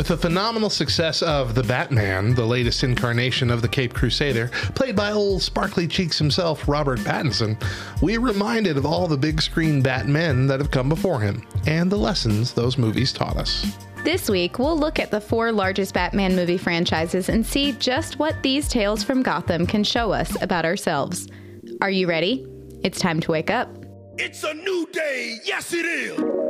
With the phenomenal success of The Batman, the latest incarnation of the Caped Crusader, played by old sparkly cheeks himself, Robert Pattinson, we are reminded of all the big screen Batmen that have come before him and the lessons those movies taught us. This week, we'll look at the four largest Batman movie franchises and see just what these tales from Gotham can show us about ourselves. Are you ready? It's time to wake up. It's a new day. Yes, it is.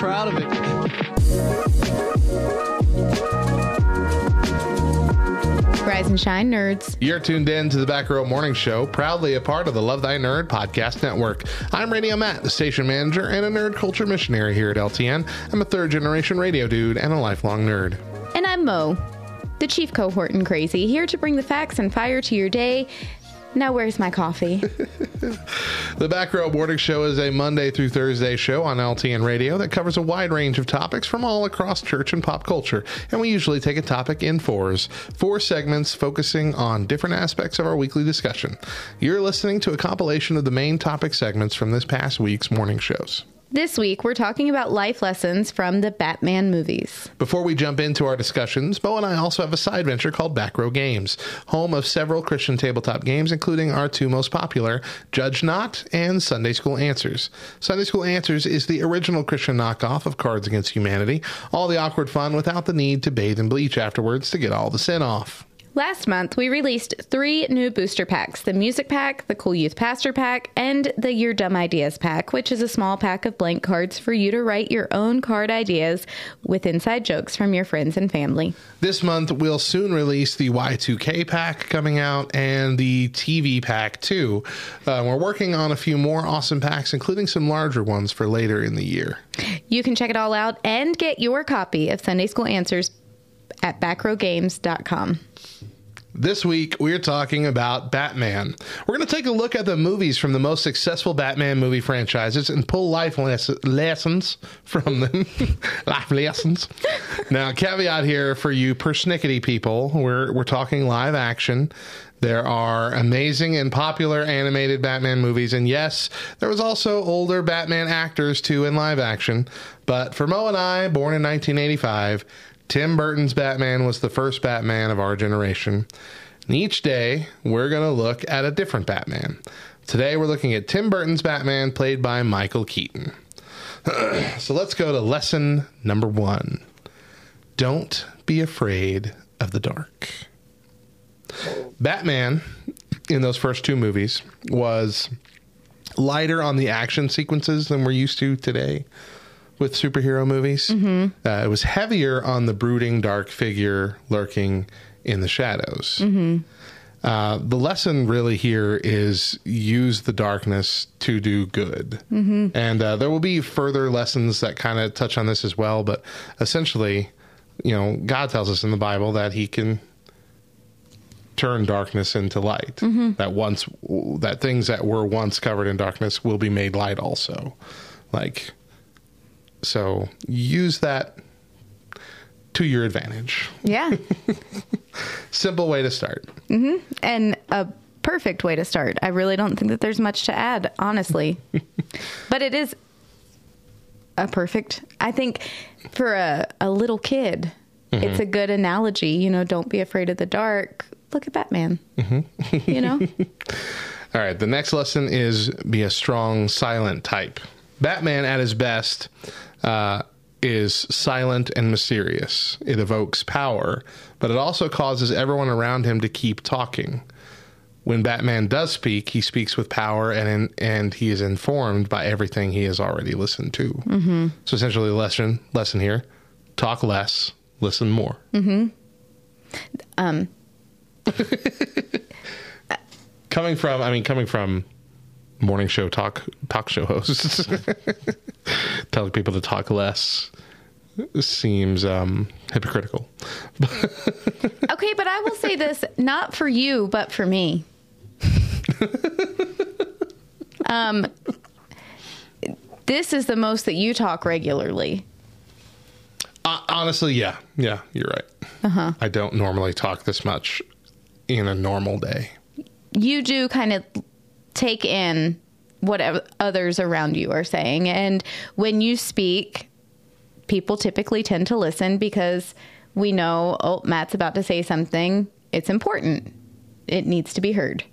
proud of it. Rise and shine, nerds. You're tuned in to the Back Row Morning Show, proudly a part of the Love Thy Nerd podcast network. I'm Radio Matt, the station manager and a nerd culture missionary here at LTN. I'm a third generation radio dude and a lifelong nerd. And I'm Mo, the chief cohort in Crazy, here to bring the facts and fire to your day. Now, where's my coffee? The Back Row Morning Show is a Monday through Thursday show on LTN Radio that covers a wide range of topics from all across church and pop culture. And we usually take a topic in fours, four segments focusing on different aspects of our weekly discussion. You're listening to a compilation of the main topic segments from this past week's morning shows. This week, we're talking about life lessons from the Batman movies. Before we jump into our discussions, Mo and I also have a side venture called Back Row Games, home of several Christian tabletop games, including our two most popular, Judge Not and Sunday School Answers. Sunday School Answers is the original Christian knockoff of Cards Against Humanity, all the awkward fun without the need to bathe in bleach afterwards to get all the sin off. Last month, we released three new booster packs the Music Pack, the Cool Youth Pastor Pack, and the Your Dumb Ideas Pack, which is a small pack of blank cards for you to write your own card ideas with inside jokes from your friends and family. This month, we'll soon release the Y2K pack coming out and the TV pack too. Uh, we're working on a few more awesome packs, including some larger ones for later in the year. You can check it all out and get your copy of Sunday School Answers at backrowgames.com. This week, we're talking about Batman. We're going to take a look at the movies from the most successful Batman movie franchises and pull life les- lessons from them. life lessons. now, caveat here for you persnickety people we're, we're talking live action. There are amazing and popular animated Batman movies, and yes, there was also older Batman actors too in live action. But for Mo and I, born in 1985, Tim Burton's Batman was the first Batman of our generation. And each day, we're going to look at a different Batman. Today, we're looking at Tim Burton's Batman, played by Michael Keaton. so let's go to lesson number one Don't be afraid of the dark. Batman, in those first two movies, was lighter on the action sequences than we're used to today with superhero movies. Uh, it was heavier on the brooding, dark figure lurking in the shadows. Uh, the lesson really here is use the darkness to do good. And uh, there will be further lessons that kind of touch on this as well. But essentially, you know, God tells us in the Bible that He can turn darkness into light. That once that things that were once covered in darkness will be made light also. Like so use that to your advantage. Yeah. Simple way to start. Mm-hmm. and a perfect way to start. I really don't think that there's much to add, honestly. but it is a perfect, I think, for a, a little kid, mm-hmm. it's a good analogy. You know, don't be afraid of the dark. Look at Batman. Mm-hmm. you know? All right, the next lesson is be a strong silent type. Batman at his best uh, is silent and mysterious. It evokes power, but it also causes everyone around him to keep talking. When Batman does speak, he speaks with power and and he is informed by everything he has already listened to. Mm-hmm. So essentially, lesson lesson here: talk less, listen more. Um, coming from i mean coming from morning show talk talk show hosts telling people to talk less seems um, hypocritical. Okay, but I will say this not for you, but for me. um, this is the most that you talk regularly. Uh, honestly, yeah, yeah, you're right. Uh-huh. I don't normally talk this much in a normal day. You do kind of take in what others around you are saying. And when you speak, people typically tend to listen because we know, oh, Matt's about to say something. It's important, it needs to be heard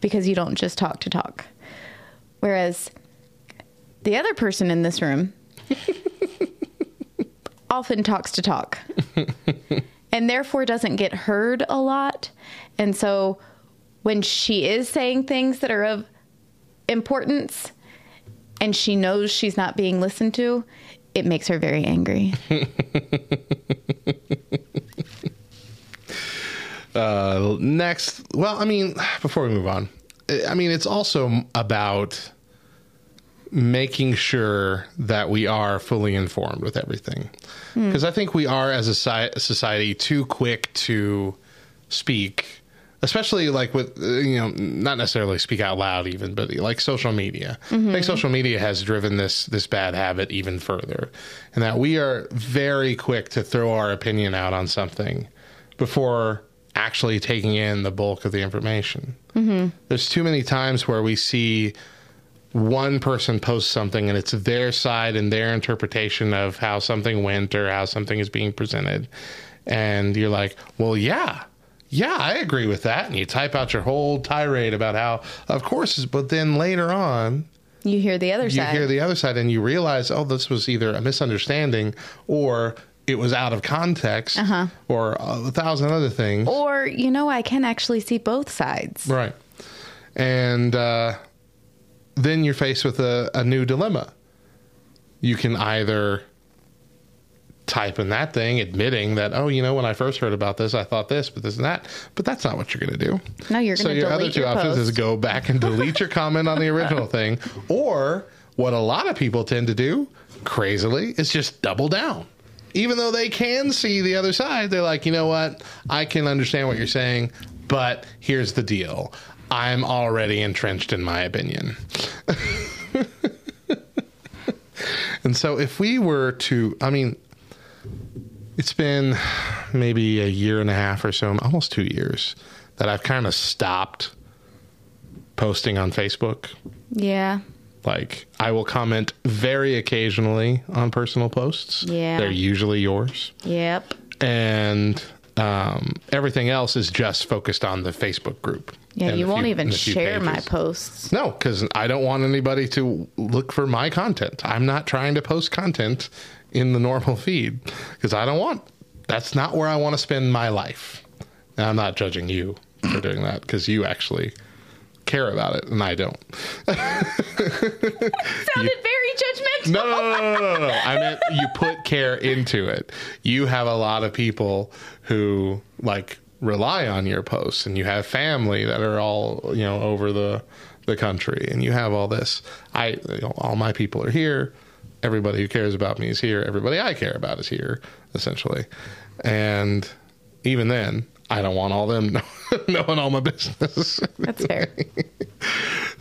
because you don't just talk to talk. Whereas the other person in this room often talks to talk and therefore doesn't get heard a lot. And so when she is saying things that are of importance and she knows she's not being listened to, it makes her very angry. Uh, next, well, I mean, before we move on, I mean, it's also about making sure that we are fully informed with everything. Because I think we are, as a society, too quick to speak, especially like with, uh, you know, not necessarily speak out loud even, but like social media. I think social media has driven this, this bad habit even further. And that we are very quick to throw our opinion out on something before actually taking in the bulk of the information. There's too many times where we see one person posts something and it's their side and their interpretation of how something went or how something is being presented. And you're like, well, yeah, yeah, I agree with that. And you type out your whole tirade about how, of course, but then later on, You hear the other you side. You hear the other side and you realize, oh, this was either a misunderstanding or it was out of context or a thousand other things. or, you know, I can actually see both sides. Right. And uh, then you're faced with a, a new dilemma. You can either type in that thing admitting that, oh, you know, when I first heard about this, I thought this, but this and that. But that's not what you're going to do. No, you're So gonna your other two your options is go back and delete your comment on the original thing. Or what a lot of people tend to do, crazily, is just double down. Even though they can see the other side, they're like, you know what? I can understand what you're saying, but here's the deal. I'm already entrenched in my opinion. and so if we were to, I mean, it's been maybe a year and a half or so, almost two years, that I've kind of stopped posting on Facebook. Yeah. Like, I will comment very occasionally on personal posts. Yeah. They're usually yours. Yep. And um, everything else is just focused on the Facebook group. Yeah, you won't few- even share my posts. No, because I don't want anybody to look for my content. I'm not trying to post content in the normal feed because I don't want. That's not where I want to spend my life. And I'm not judging you for doing that because you actually care about it and I don't. Sounded very judgmental. No, no, no, no, no. I meant you put care into it. You have a lot of people who like rely on your posts, and you have family that are all you know over the the country, and you have all this. I, you know, all my people are here. Everybody who cares about me is here. Everybody I care about is here, essentially. And even then, I don't want all them knowing all my business. That's fair.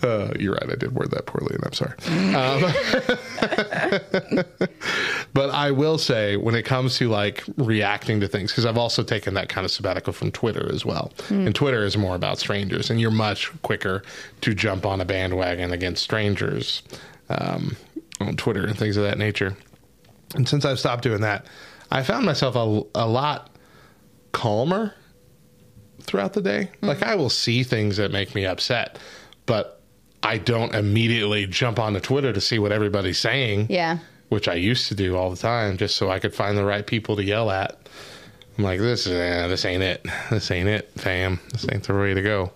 Uh, you're right. I did word that poorly, and I'm sorry. Um, but I will say, when it comes to like reacting to things, because I've also taken that kind of sabbatical from Twitter as well. And Twitter is more about strangers, and you're much quicker to jump on a bandwagon against strangers um, on Twitter and things of that nature. And since I've stopped doing that, I found myself a, a lot calmer throughout the day. Like I will see things that make me upset, but I don't immediately jump onto Twitter to see what everybody's saying. Yeah. Which I used to do all the time just so I could find the right people to yell at. I'm like, this is eh, this ain't it. This ain't it, fam. This ain't the way to go.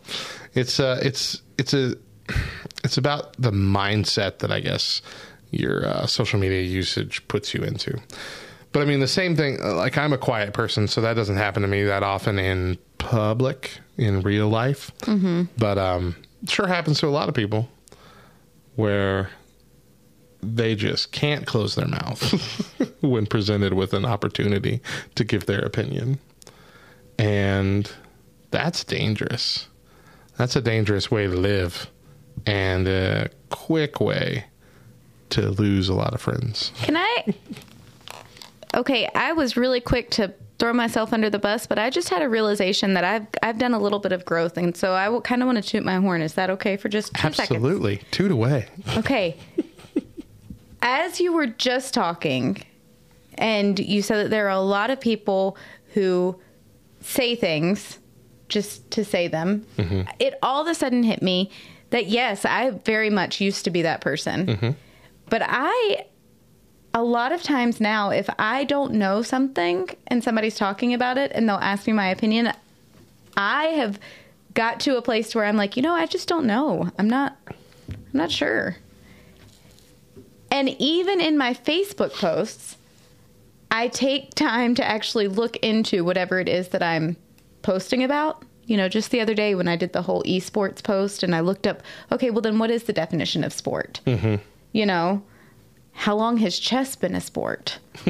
It's uh it's it's a it's about the mindset that I guess your uh, social media usage puts you into. But I mean, the same thing. uh, Like I'm a quiet person, so that doesn't happen to me that often in public, in real life. Mm-hmm. But um, it sure happens to a lot of people, where they just can't close their mouth when presented with an opportunity to give their opinion. And that's dangerous. That's a dangerous way to live and a quick way to lose a lot of friends. Can I? Okay, I was really quick to throw myself under the bus, but I just had a realization that I've I've done a little bit of growth, and so I kind of want to toot my horn. Is that okay for just two seconds? Absolutely. Toot away. Okay. As you were just talking, and you said that there are a lot of people who say things just to say them, mm-hmm. it all of a sudden hit me that yes, I very much used to be that person. Mm-hmm. But I, a lot of times now, if I don't know something and somebody's talking about it and they'll ask me my opinion, I have got to a place where I'm like, you know, I just don't know. I'm not, I'm not sure. And even in my Facebook posts, I take time to actually look into whatever it is that I'm posting about. You know, just the other day when I did the whole esports post and I looked up, okay, well, then what is the definition of sport? Mm-hmm. You know, how long has chess been a sport?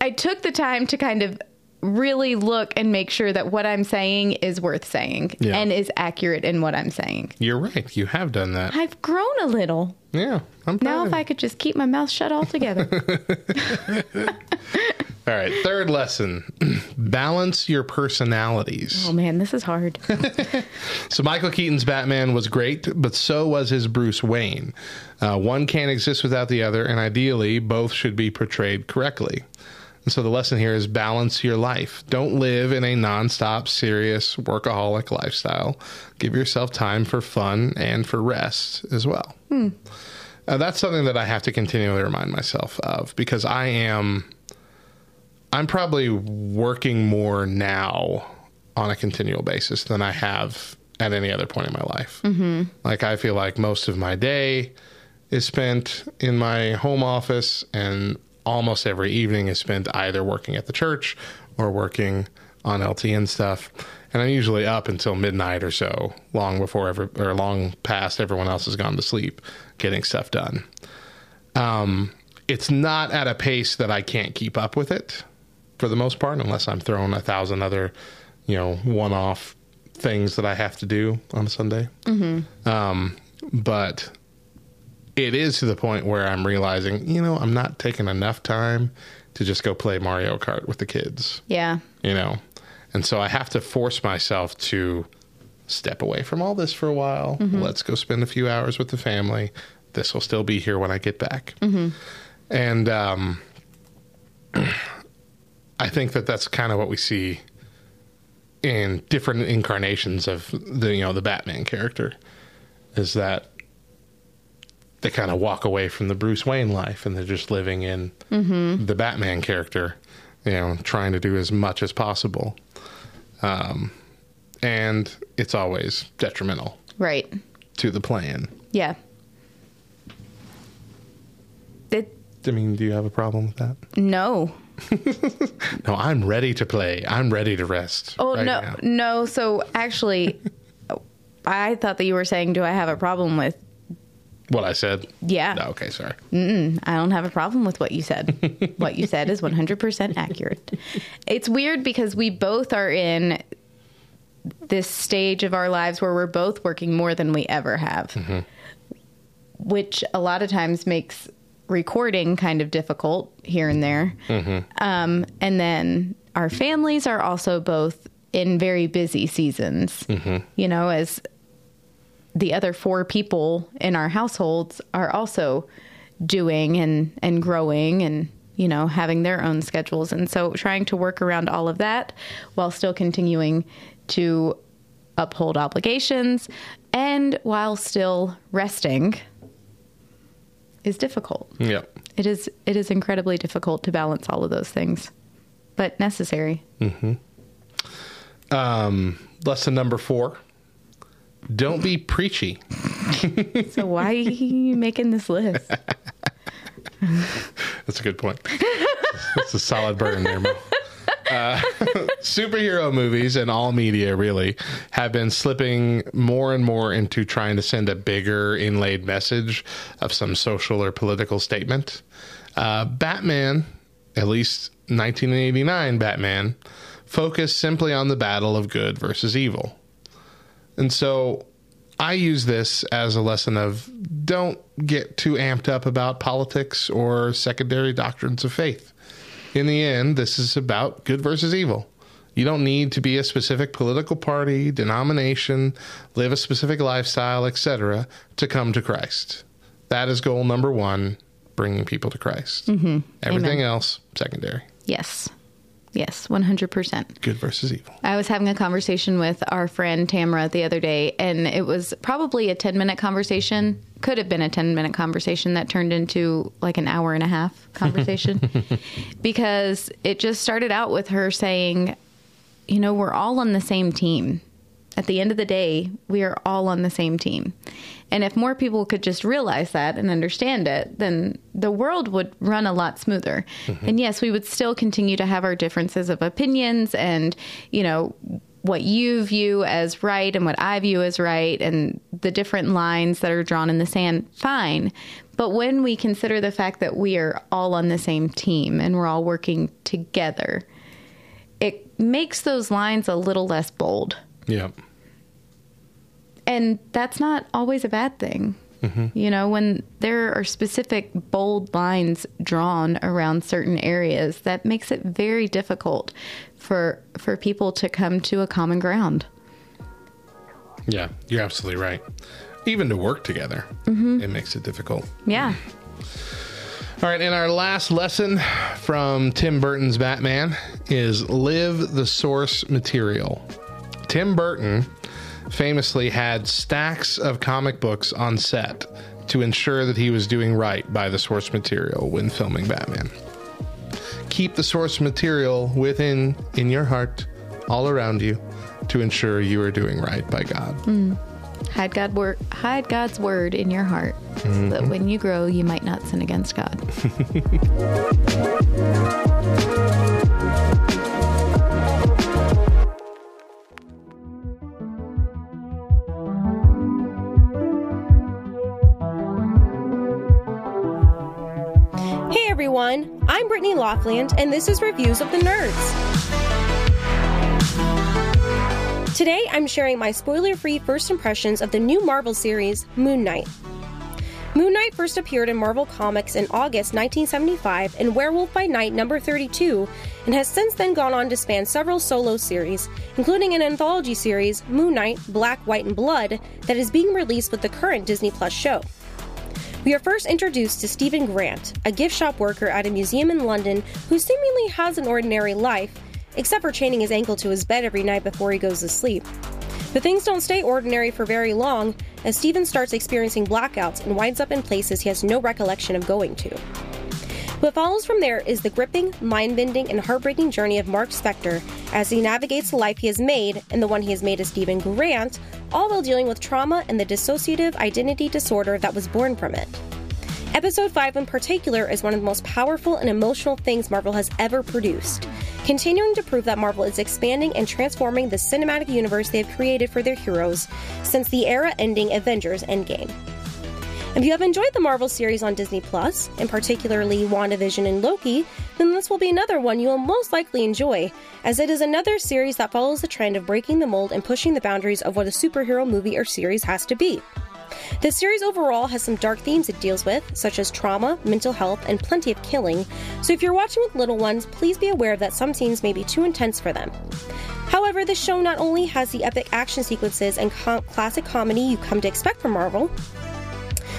I took the time to kind of really look and make sure that what I'm saying is worth saying Yeah. and is accurate in what I'm saying. You're right. You have done that. I've grown a little. Yeah. I'm Now, if. I could just keep my mouth shut altogether. All right. Third lesson balance your personalities. oh man, this is hard. So Michael Keaton's Batman was great, but so was his Bruce Wayne. Uh, one can't exist without the other, and ideally, both should be portrayed correctly. And so the lesson here is balance your life. Don't live in a nonstop, serious, workaholic lifestyle. Give yourself time for fun and for rest as well. Uh, that's something that I have to continually remind myself of because I am. I'm probably working more now on a continual basis than I have at any other point in my life. Mm-hmm. Like, I feel like most of my day is spent in my home office, and almost every evening is spent either working at the church or working on LTN stuff. And I'm usually up until midnight or so, long before ever or long past everyone else has gone to sleep, getting stuff done. Um, it's not at a pace that I can't keep up with it for the most part, unless I'm throwing a thousand other, you know, one off things that I have to do on a Sunday. Mm-hmm. Um, but it is to the point where I'm realizing, you know, I'm not taking enough time to just go play Mario Kart with the kids, yeah. you know? And so I have to force myself to step away from all this for a while. Let's go spend a few hours with the family. This will still be here when I get back. And um, I think that that's kind of what we see in different incarnations of the you know the Batman character is that they kind of walk away from the Bruce Wayne life and they're just living in the Batman character, you know, trying to do as much as possible. Um, and it's always detrimental Right. to the plan. Yeah. It, I mean, do you have a problem with that? no. No, I'm ready to play. I'm ready to rest. Oh right no, now. no. So actually, I thought that you were saying, "Do I have a problem with?" What I said? Yeah. No, okay, sorry. I don't have a problem with what you said. what you said is 100% accurate. It's weird because we both are in this stage of our lives where we're both working more than we ever have, mm-hmm. which a lot of times makes recording kind of difficult here and there. Um, and then our families are also both in very busy seasons, you know, as the other four people in our households are also doing and and growing and you know having their own schedules. And so trying to work around all of that while still continuing to uphold obligations and while still resting is difficult Yeah. it is it is incredibly difficult to balance all of those things but necessary Um, lesson number four. Don't be preachy. so why are you making this list That's a good point. That's a solid burn there, Mo. superhero movies and all media really have been slipping more and more into trying to send a bigger inlaid message of some social or political statement. Uh, Batman, at least 1989 Batman, focused simply on the battle of good versus evil. And so I use this as a lesson of don't get too amped up about politics or secondary doctrines of faith. In the end, this is about good versus evil. You don't need to be a specific political party, denomination, live a specific lifestyle, etc., to come to Christ. That is goal number one bringing people to Christ. Mm-hmm. Everything Amen. else, secondary. Yes. Yes, 100%. Good versus evil. I was having a conversation with our friend Tamara the other day, and it was probably a 10 minute conversation. Could have been a 10 minute conversation that turned into like an hour and a half conversation because it just started out with her saying, you know, we're all on the same team. At the end of the day, we are all on the same team. And if more people could just realize that and understand it, then the world would run a lot smoother. Mm-hmm. And yes, we would still continue to have our differences of opinions and, you know, what you view as right and what I view as right and the different lines that are drawn in the sand, fine. But when we consider the fact that we are all on the same team and we're all working together, it makes those lines a little less bold. Yeah. And that's not always a bad thing. Mm-hmm. You know, when there are specific bold lines drawn around certain areas, that makes it very difficult for for people to come to a common ground. Yeah, you're absolutely right. Even to work together, mm-hmm. it makes it difficult. Yeah. Mm-hmm. All right, and our last lesson from Tim Burton's Batman is live the source material. Tim Burton famously had stacks of comic books on set to ensure that he was doing right by the source material when filming Batman. Keep the source material within in your heart, all around you, to ensure you are doing right by God. Mm. Hide God word hide God's word in your heart so that mm-hmm. when you grow you might not sin against God. everyone, I'm Brittany Laughland, and this is Reviews of the Nerds. Today I'm sharing my spoiler free first impressions of the new Marvel series, Moon Knight. Moon Knight first appeared in Marvel Comics in August 1975 in Werewolf by Night number 32 and has since then gone on to span several solo series, including an anthology series, Moon Knight Black, White, and Blood, that is being released with the current Disney Plus show. We are first introduced to Steven Grant, a gift shop worker at a museum in London who seemingly has an ordinary life, except for chaining his ankle to his bed every night before he goes to sleep. But things don't stay ordinary for very long, as Steven starts experiencing blackouts and winds up in places he has no recollection of going to. What follows from there is the gripping, mind bending, and heartbreaking journey of Mark Spector as he navigates the life he has made and the one he has made as Steven Grant, all while dealing with trauma and the dissociative identity disorder that was born from it. Episode 5 in particular is one of the most powerful and emotional things Marvel has ever produced, continuing to prove that Marvel is expanding and transforming the cinematic universe they have created for their heroes since the era ending Avengers Endgame. If you have enjoyed the Marvel series on Disney Plus, and particularly WandaVision and Loki, then this will be another one you will most likely enjoy, as it is another series that follows the trend of breaking the mold and pushing the boundaries of what a superhero movie or series has to be. The series overall has some dark themes it deals with, such as trauma, mental health, and plenty of killing, so if you're watching with little ones, please be aware that some scenes may be too intense for them. However, the show not only has the epic action sequences and com- classic comedy you come to expect from Marvel,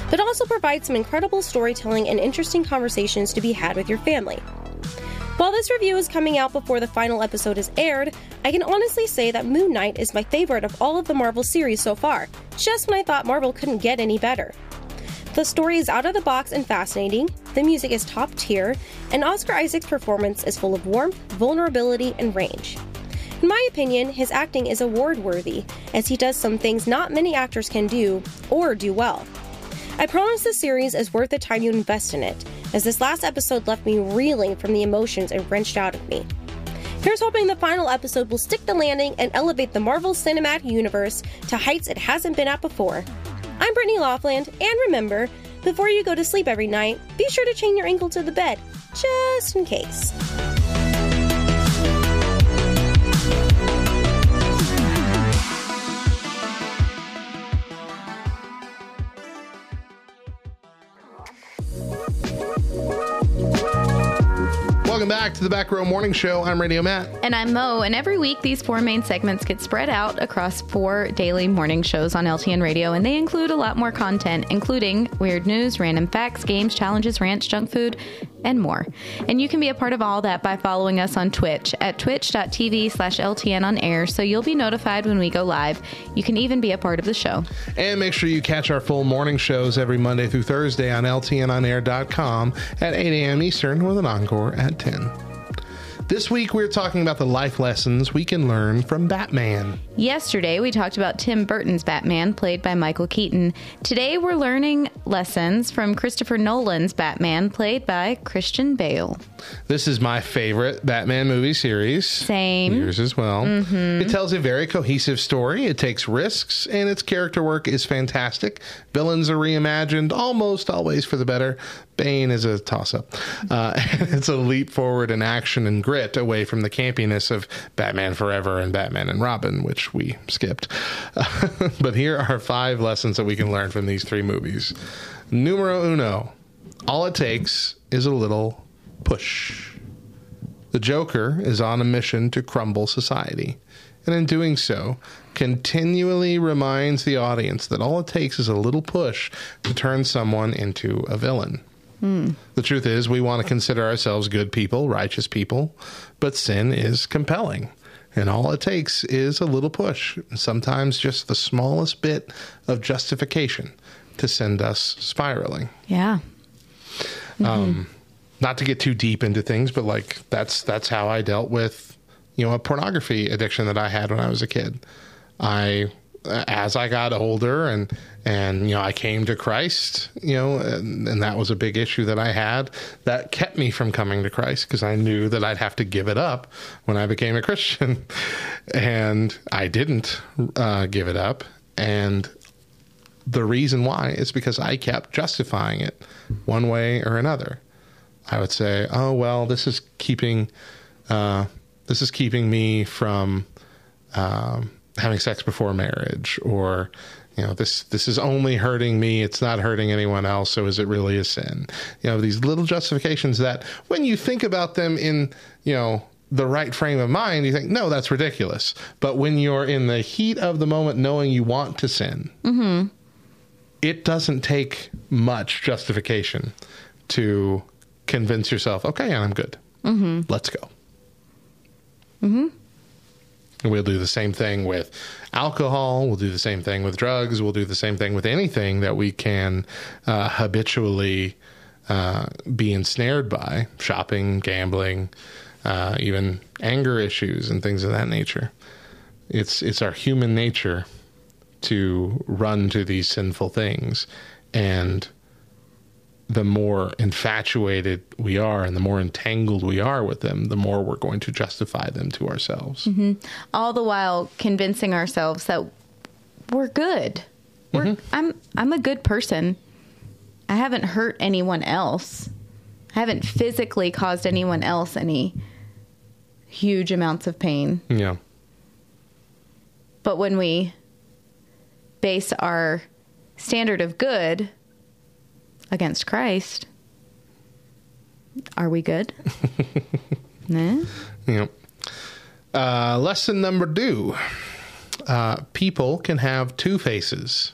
but also provides some incredible storytelling and interesting conversations to be had with your family. While this review is coming out before the final episode is aired, I can honestly say that Moon Knight is my favorite of all of the Marvel series so far, just when I thought Marvel couldn't get any better. The story is out of the box and fascinating, the music is top tier, and Oscar Isaac's performance is full of warmth, vulnerability, and range. In my opinion, his acting is award worthy, as he does some things not many actors can do, or do well. I promise the series is worth the time you invest in it, as this last episode left me reeling from the emotions it wrenched out of me. Here's hoping the final episode will stick the landing and elevate the Marvel Cinematic Universe to heights it hasn't been at before. I'm Brittany Laughlin, and remember, before you go to sleep every night, be sure to chain your ankle to the bed, just in case. Back to the Back Row Morning Show. I'm Radio Matt. And I'm Mo, and every week these four main segments get spread out across four daily morning shows on LTN Radio, and they include a lot more content, including weird news, random facts, games, challenges, rants, junk food, and more. And you can be a part of all that by following us on Twitch at twitch.tv slash LTN on air, so you'll be notified when we go live. You can even be a part of the show. And make sure you catch our full morning shows every Monday through Thursday on LTNOnAir.com at 8 a.m. Eastern with an encore at 10. This week, we're talking about the life lessons we can learn from Batman. Yesterday, we talked about Tim Burton's Batman, played by Michael Keaton. Today, we're learning lessons from Christopher Nolan's Batman, played by Christian Bale. This is my favorite Batman movie series. Same. Yours as well. Mm-hmm. It tells a very cohesive story. It takes risks, and its character work is fantastic. Villains are reimagined almost always for the better. Bane is a toss up. Uh, it's a leap forward in action and grit away from the campiness of Batman Forever and Batman and Robin, which we skipped. but here are five lessons that we can learn from these three movies. Numero uno all it takes is a little push. The Joker is on a mission to crumble society, and in doing so, continually reminds the audience that all it takes is a little push to turn someone into a villain. The truth is, we want to consider ourselves good people, righteous people, but sin is compelling. And all it takes is a little push, sometimes just the smallest bit of justification to send us spiraling Yeah. Um, not to get too deep into things, but like that's that's how I dealt with you know a pornography addiction that I had when I was a kid. I as I got older and and you know I came to Christ, you know, and, and that was a big issue that I had that kept me from coming to Christ because I knew that I'd have to give it up when I became a Christian, and I didn't uh, give it up, and the reason why is because I kept justifying it one way or another. I would say, "Oh well, this is keeping uh, this is keeping me from um, having sex before marriage," or you know, this this is only hurting me; it's not hurting anyone else. So, is it really a sin? You know, these little justifications that, when you think about them in you know the right frame of mind, you think, "No, that's ridiculous." But when you're in the heat of the moment, knowing you want to sin, it doesn't take much justification to convince yourself, okay, and I'm good. Mm-hmm. Let's go. Mm-hmm. We'll do the same thing with alcohol. We'll do the same thing with drugs. We'll do the same thing with anything that we can uh, habitually uh, be ensnared by shopping, gambling, uh, even anger issues and things of that nature. It's, it's our human nature to run to these sinful things. And the more infatuated we are and the more entangled we are with them, the more we're going to justify them to ourselves. Mm-hmm. All the while convincing ourselves that we're good. We're, mm-hmm. I'm I'm a good person. I haven't hurt anyone else. I haven't physically caused anyone else any huge amounts of pain. Yeah. But when we base our standard of good against Christ, are we good? nah? Yep. Uh, lesson number two uh, people can have two faces.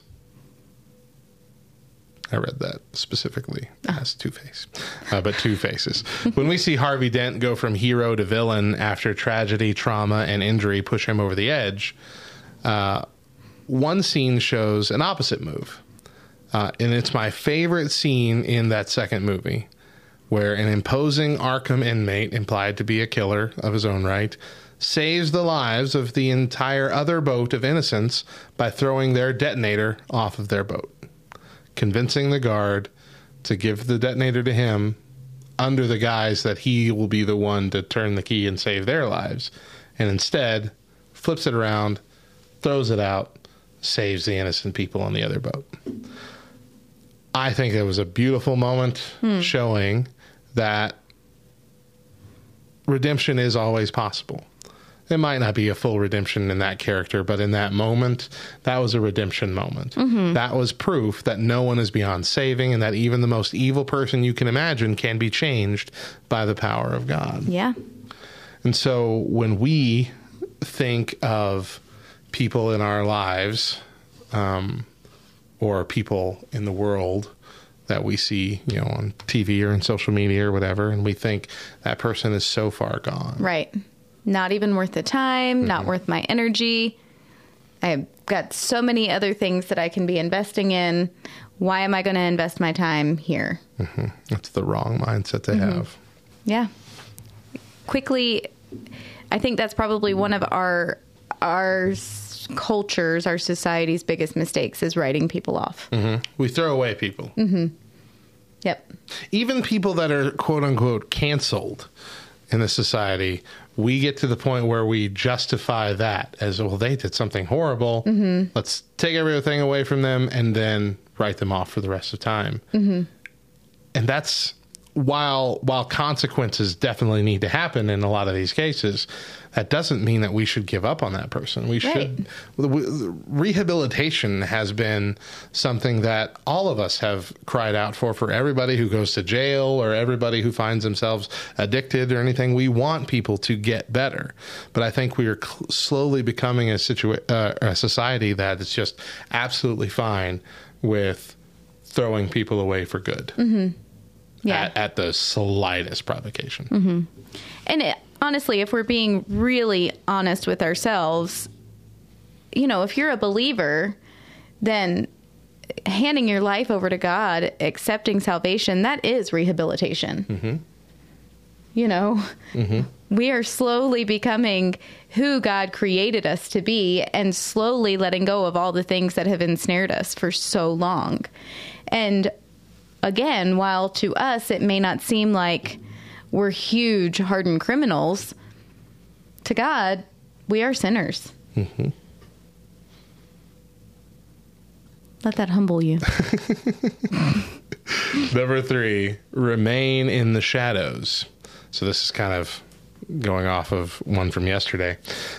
I read that specifically as Two Face, uh, but two faces. when we see Harvey Dent go from hero to villain after tragedy, trauma, and injury push him over the edge, uh, one scene shows an opposite move. Uh, and it's my favorite scene in that second movie, where an imposing Arkham inmate, implied to be a killer of his own right, saves the lives of the entire other boat of innocents by throwing their detonator off of their boat, convincing the guard to give the detonator to him under the guise that he will be the one to turn the key and save their lives, and instead flips it around, throws it out, saves the innocent people on the other boat. I think it was a beautiful moment showing that redemption is always possible. It might not be a full redemption in that character, but in that moment, that was a redemption moment. That was proof that no one is beyond saving and that even the most evil person you can imagine can be changed by the power of God. Yeah. And so when we think of people in our lives um, or people in the world that we see, you know, on TV or in social media or whatever, and we think that person is so far gone. Right. Not even worth the time, not mm-hmm. worth my energy. I've got so many other things that I can be investing in. Why am I going to invest my time here? Mm-hmm. That's the wrong mindset to mm-hmm. have. Yeah. Quickly, I think that's probably one of our our cultures, our society's biggest mistakes is writing people off. Mm-hmm. We throw away people. Mm-hmm. Yep. even people that are quote unquote canceled in the society, we get to the point where we justify that as well, they did something horrible. Mm-hmm. Let's take everything away from them and then write them off for the rest of time. And that's while while consequences definitely need to happen in a lot of these cases, that doesn't mean that we should give up on that person. We should rehabilitation has been something that all of us have cried out for for everybody who goes to jail or everybody who finds themselves addicted or anything. We want people to get better, but I think we are cl- slowly becoming a situa- uh, a society that is just absolutely fine with throwing people away for good Yeah. at, at the slightest provocation. Mm-hmm. And it, honestly, if we're being really honest with ourselves, you know, if you're a believer, then handing your life over to God, accepting salvation, that is rehabilitation. Mm-hmm. You know, mm-hmm. we are slowly becoming who God created us to be and slowly letting go of all the things that have ensnared us for so long. And again, while to us it may not seem like we're huge, hardened criminals, to God, we are sinners. Mm-hmm. Let that humble you. Number three, remain in the shadows. So this is kind of going off of one from yesterday.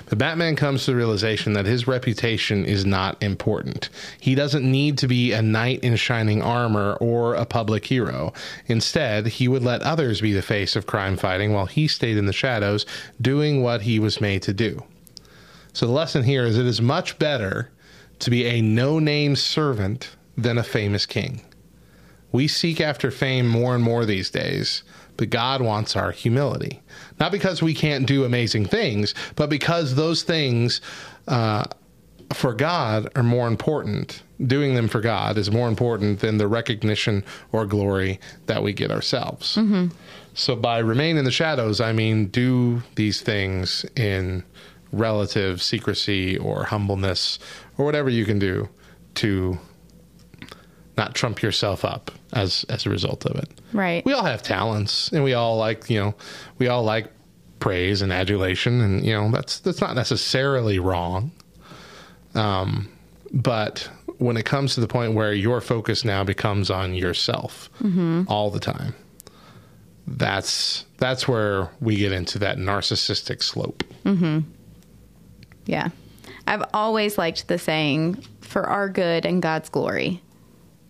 But Batman comes to the realization that his reputation is not important. He doesn't need to be a knight in shining armor or a public hero. Instead, he would let others be the face of crime fighting while he stayed in the shadows doing what he was made to do. So the lesson here is it is much better to be a no name servant than a famous king. We seek after fame more and more these days, but God wants our humility. Not because we can't do amazing things, but because those things uh, for God are more important. Doing them for God is more important than the recognition or glory that we get ourselves. So by remain in the shadows, I mean do these things in relative secrecy or humbleness or whatever you can do to not trump yourself up as as a result of it. Right. We all have talents and we all like, you know, we all like praise and adulation and you know, that's that's not necessarily wrong. Um but when it comes to the point where your focus now becomes on yourself all the time, that's that's where we get into that narcissistic slope. Yeah. I've always liked the saying, for our good and God's glory.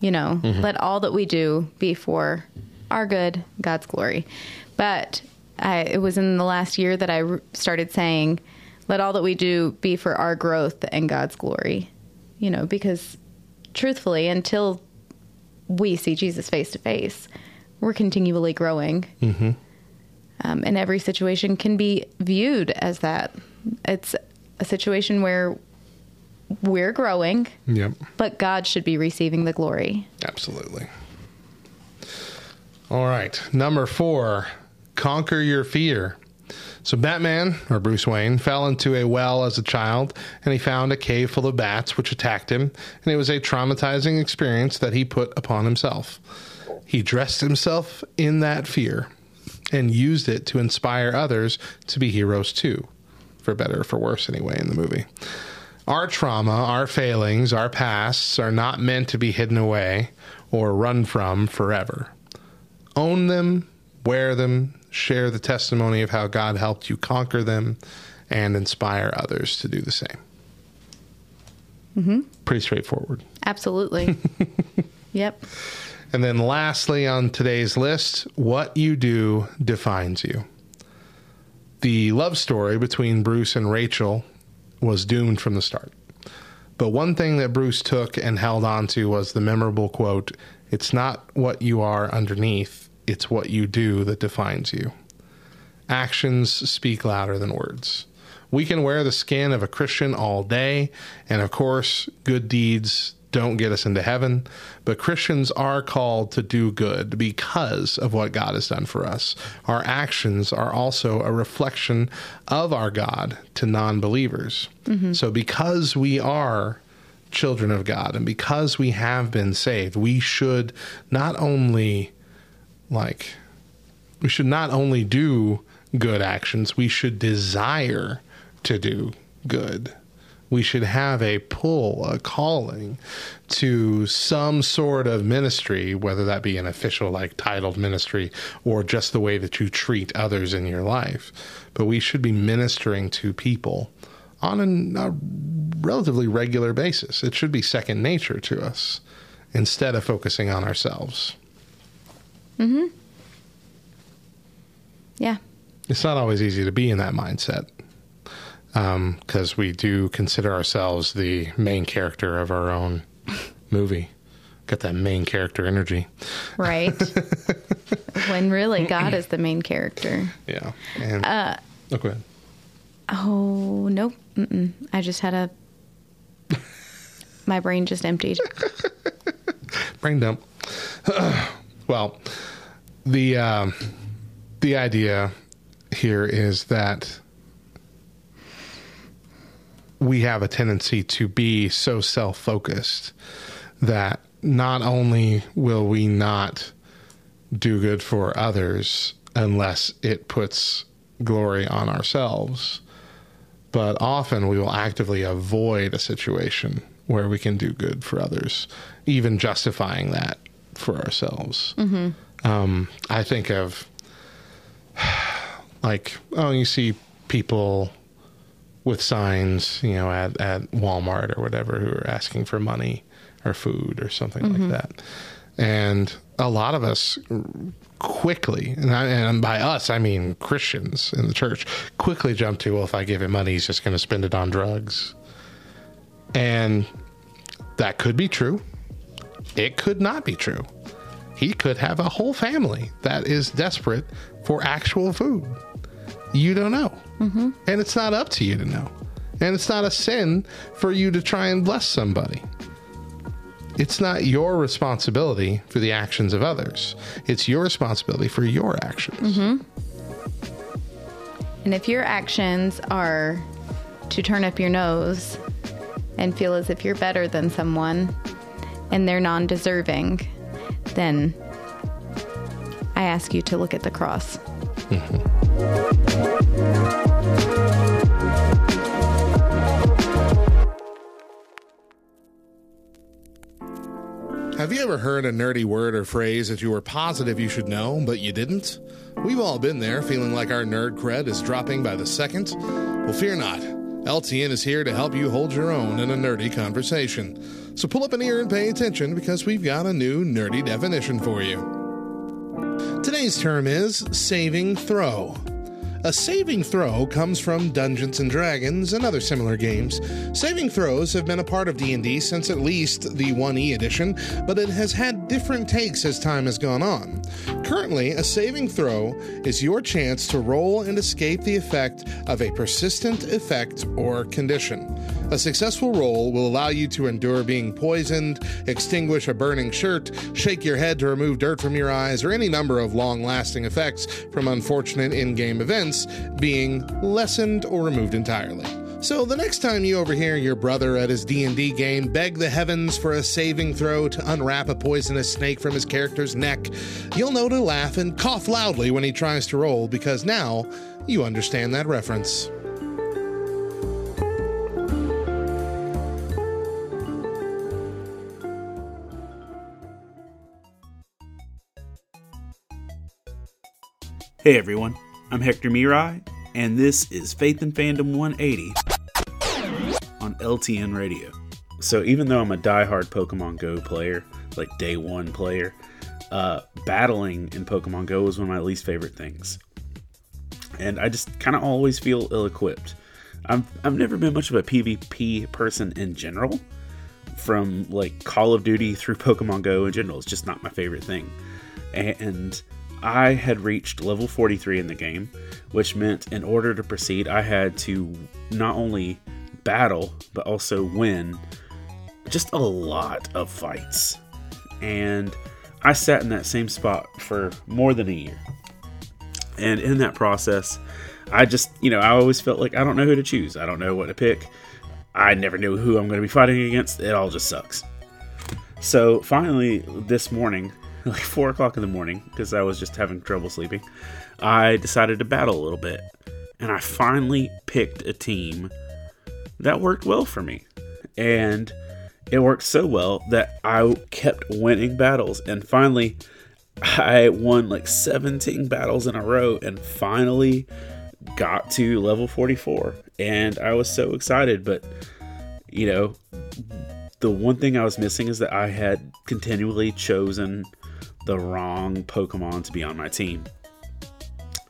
You know, let all that we do be for our good, God's glory. But I, it was in the last year that I started saying, let all that we do be for our growth and God's glory. You know, because truthfully, until we see Jesus face to face, we're continually growing. Um, and every situation can be viewed as that. It's a situation where we're growing, Yep. but God should be receiving the glory. Absolutely. All right. Number four, conquer your fear. So Batman, or Bruce Wayne, fell into a well as a child and he found a cave full of bats which attacked him, and it was a traumatizing experience that he put upon himself. He dressed himself in that fear and used it to inspire others to be heroes too, for better or for worse, anyway, in the movie. Our trauma, our failings, our pasts are not meant to be hidden away or run from forever. Own them, wear them, share the testimony of how God helped you conquer them, and inspire others to do the same. Mm-hmm. Pretty straightforward. Absolutely. yep. And then lastly on today's list, what you do defines you. The love story between Bruce and Rachel was doomed from the start. But one thing that Bruce took and held on to was the memorable quote It's not what you are underneath, it's what you do that defines you. Actions speak louder than words. We can wear the skin of a Christian all day, and of course, good deeds don't get us into heaven, but Christians are called to do good because of what God has done for us. Our actions are also a reflection of our God to non believers. Mm-hmm. So, because we are children of God and because we have been saved, we should not only like we should not only do good actions, we should desire to do good. We should have a pull, a calling to some sort of ministry, whether that be an official, like titled ministry, or just the way that you treat others in your life. But we should be ministering to people on an- a relatively regular basis. It should be second nature to us instead of focusing on ourselves. Mm hmm. Yeah. it's not always easy to be in that mindset because we do consider ourselves the main character of our own movie. Got that main character energy. Right. when really God is the main character. Yeah. And, uh, oh, go ahead. Oh, nope. Mm-mm. I just had a. My brain just emptied. Brain dump. well, the um, the idea here is that we have a tendency to be so self focused that not only will we not do good for others unless it puts glory on ourselves, but often we will actively avoid a situation where we can do good for others, even justifying that for ourselves. Um, I think of like, oh, you see people with signs, you know, at, at Walmart or whatever who are asking for money or food or something like mm-hmm. that. And a lot of us quickly, and, I, and by us, I mean Christians in the church, quickly jump to, well, if I give him money, he's just going to spend it on drugs. And that could be true. It could not be true. He could have a whole family that is desperate for actual food. You don't know. Mm-hmm. And it's not up to you to know. And it's not a sin for you to try and bless somebody. It's not your responsibility for the actions of others. It's your responsibility for your actions. And if your actions are to turn up your nose and feel as if you're better than someone and they're non deserving, then I ask you to look at the cross. Have you ever heard a nerdy word or phrase that you were positive you should know, but you didn't? We've all been there, feeling like our nerd cred is dropping by the second. Well, fear not. LTN is here to help you hold your own in a nerdy conversation. So pull up an ear and pay attention because we've got a new nerdy definition for you. Today's term is saving throw. A saving throw comes from Dungeons and Dragons and other similar games. Saving throws have been a part of D&D since at least the 1E edition, but it has had different takes as time has gone on. Currently, a saving throw is your chance to roll and escape the effect of a persistent effect or condition. A successful roll will allow you to endure being poisoned, extinguish a burning shirt, shake your head to remove dirt from your eyes, or any number of long lasting effects from unfortunate in game events being lessened or removed entirely. So the next time you overhear your brother at his D&D game beg the heavens for a saving throw to unwrap a poisonous snake from his character's neck, you'll know to laugh and cough loudly when he tries to roll because now you understand that reference. Hey everyone, I'm Hector Mirai, and this is Faith and Fandom 180 on LTN Radio. So, even though I'm a die-hard Pokemon Go player, like day one player, uh, battling in Pokemon Go is one of my least favorite things. And I just kind of always feel ill equipped. I've, I've never been much of a PvP person in general, from like Call of Duty through Pokemon Go in general. It's just not my favorite thing. And I had reached level 43 in the game, which meant in order to proceed, I had to not only battle, but also win just a lot of fights. And I sat in that same spot for more than a year. And in that process, I just, you know, I always felt like I don't know who to choose. I don't know what to pick. I never knew who I'm going to be fighting against. It all just sucks. So finally, this morning, like four o'clock in the morning, because I was just having trouble sleeping, I decided to battle a little bit. And I finally picked a team that worked well for me. And it worked so well that I kept winning battles. And finally, I won like 17 battles in a row and finally got to level 44. And I was so excited. But, you know, the one thing I was missing is that I had continually chosen the wrong Pokemon to be on my team.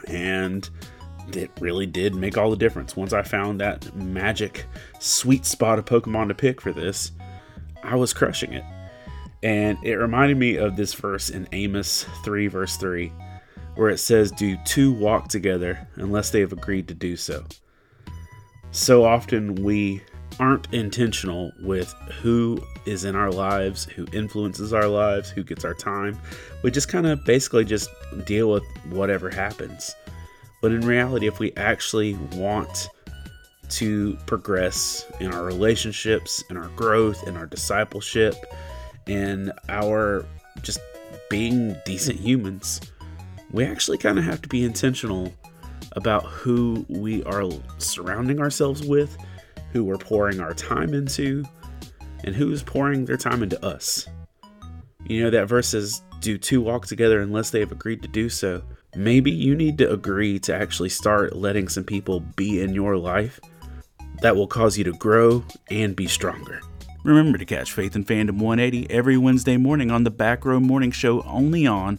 And it really did make all the difference. Once I found that magic sweet spot of Pokemon to pick for this, I was crushing it. And it reminded me of this verse in Amos 3, verse 3, where it says, Do two walk together unless they have agreed to do so? So often we aren't intentional with who is in our lives, who influences our lives, who gets our time. We just kind of basically just deal with whatever happens. But in reality, if we actually want to progress in our relationships, in our growth, in our discipleship, in our just being decent humans, we actually kind of have to be intentional about who we are surrounding ourselves with, who we're pouring our time into, and who's pouring their time into us. You know, that verse says, Do two walk together unless they have agreed to do so? Maybe you need to agree to actually start letting some people be in your life that will cause you to grow and be stronger. Remember to catch Faith and Fandom 180 every Wednesday morning on the Back Row Morning Show only on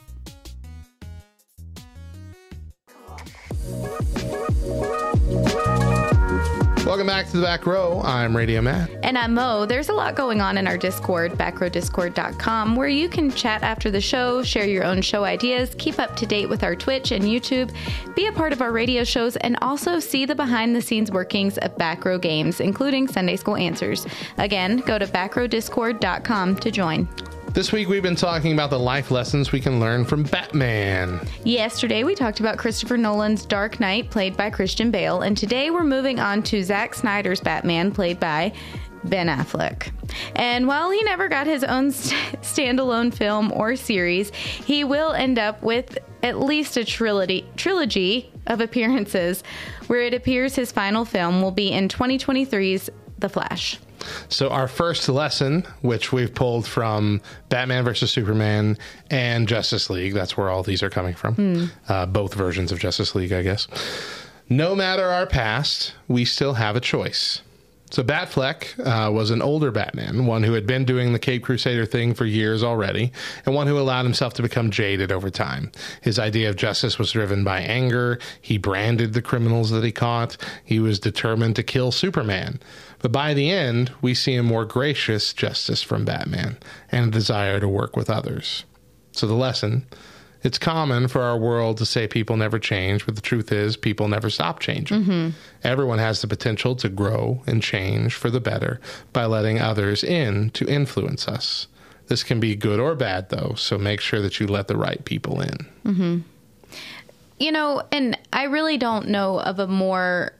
Welcome back to the back row. I'm Radio Matt. And I'm Mo. There's a lot going on in our Discord, backrowdiscord.com, where you can chat after the show, share your own show ideas, keep up to date with our Twitch and YouTube, be a part of our radio shows, and also see the behind the scenes workings of Back Row Games, including Sunday School Answers. Again, go to backrowdiscord.com to join. This week we've been talking about the life lessons we can learn from Batman. Yesterday, we talked about Christopher Nolan's Dark Knight, played by Christian Bale, and today we're moving on to Zack Snyder's Batman, played by Ben Affleck. And while he never got his own st- standalone film or series, he will end up with at least a trilogy, trilogy of appearances, where it appears his final film will be in 2023's The Flash. So, our first lesson, which we've pulled from Batman versus Superman and Justice League, that's where all these are coming from. Uh, both versions of Justice League, I guess. No matter our past, we still have a choice. So, Batfleck uh, was an older Batman, one who had been doing the Caped Crusader thing for years already, and one who allowed himself to become jaded over time. His idea of justice was driven by anger. He branded the criminals that he caught. He was determined to kill Superman. But by the end, we see a more gracious justice from Batman and a desire to work with others. So the lesson It's common for our world to say people never change, but the truth is people never stop changing. Everyone has the potential to grow and change for the better by letting others in to influence us. This can be good or bad, though, so make sure that you let the right people in. You know, and I really don't know of a more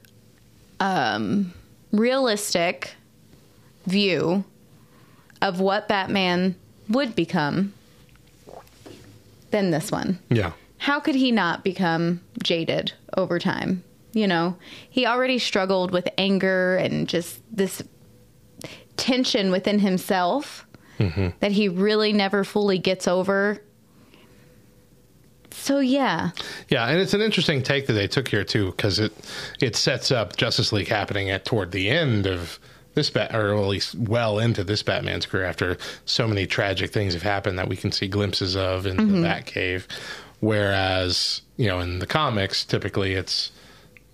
um, realistic view of what Batman would become than this one. Yeah. How could he not become jaded over time? You know, he already struggled with anger and just this tension within himself mm-hmm. that he really never fully gets over. So, yeah. Yeah, and it's an interesting take that they took here too, because it it sets up Justice League happening at toward the end of this bat, or at least well into this Batman's career after so many tragic things have happened that we can see glimpses of in the mm-hmm. Batcave. Whereas you know in the comics, typically it's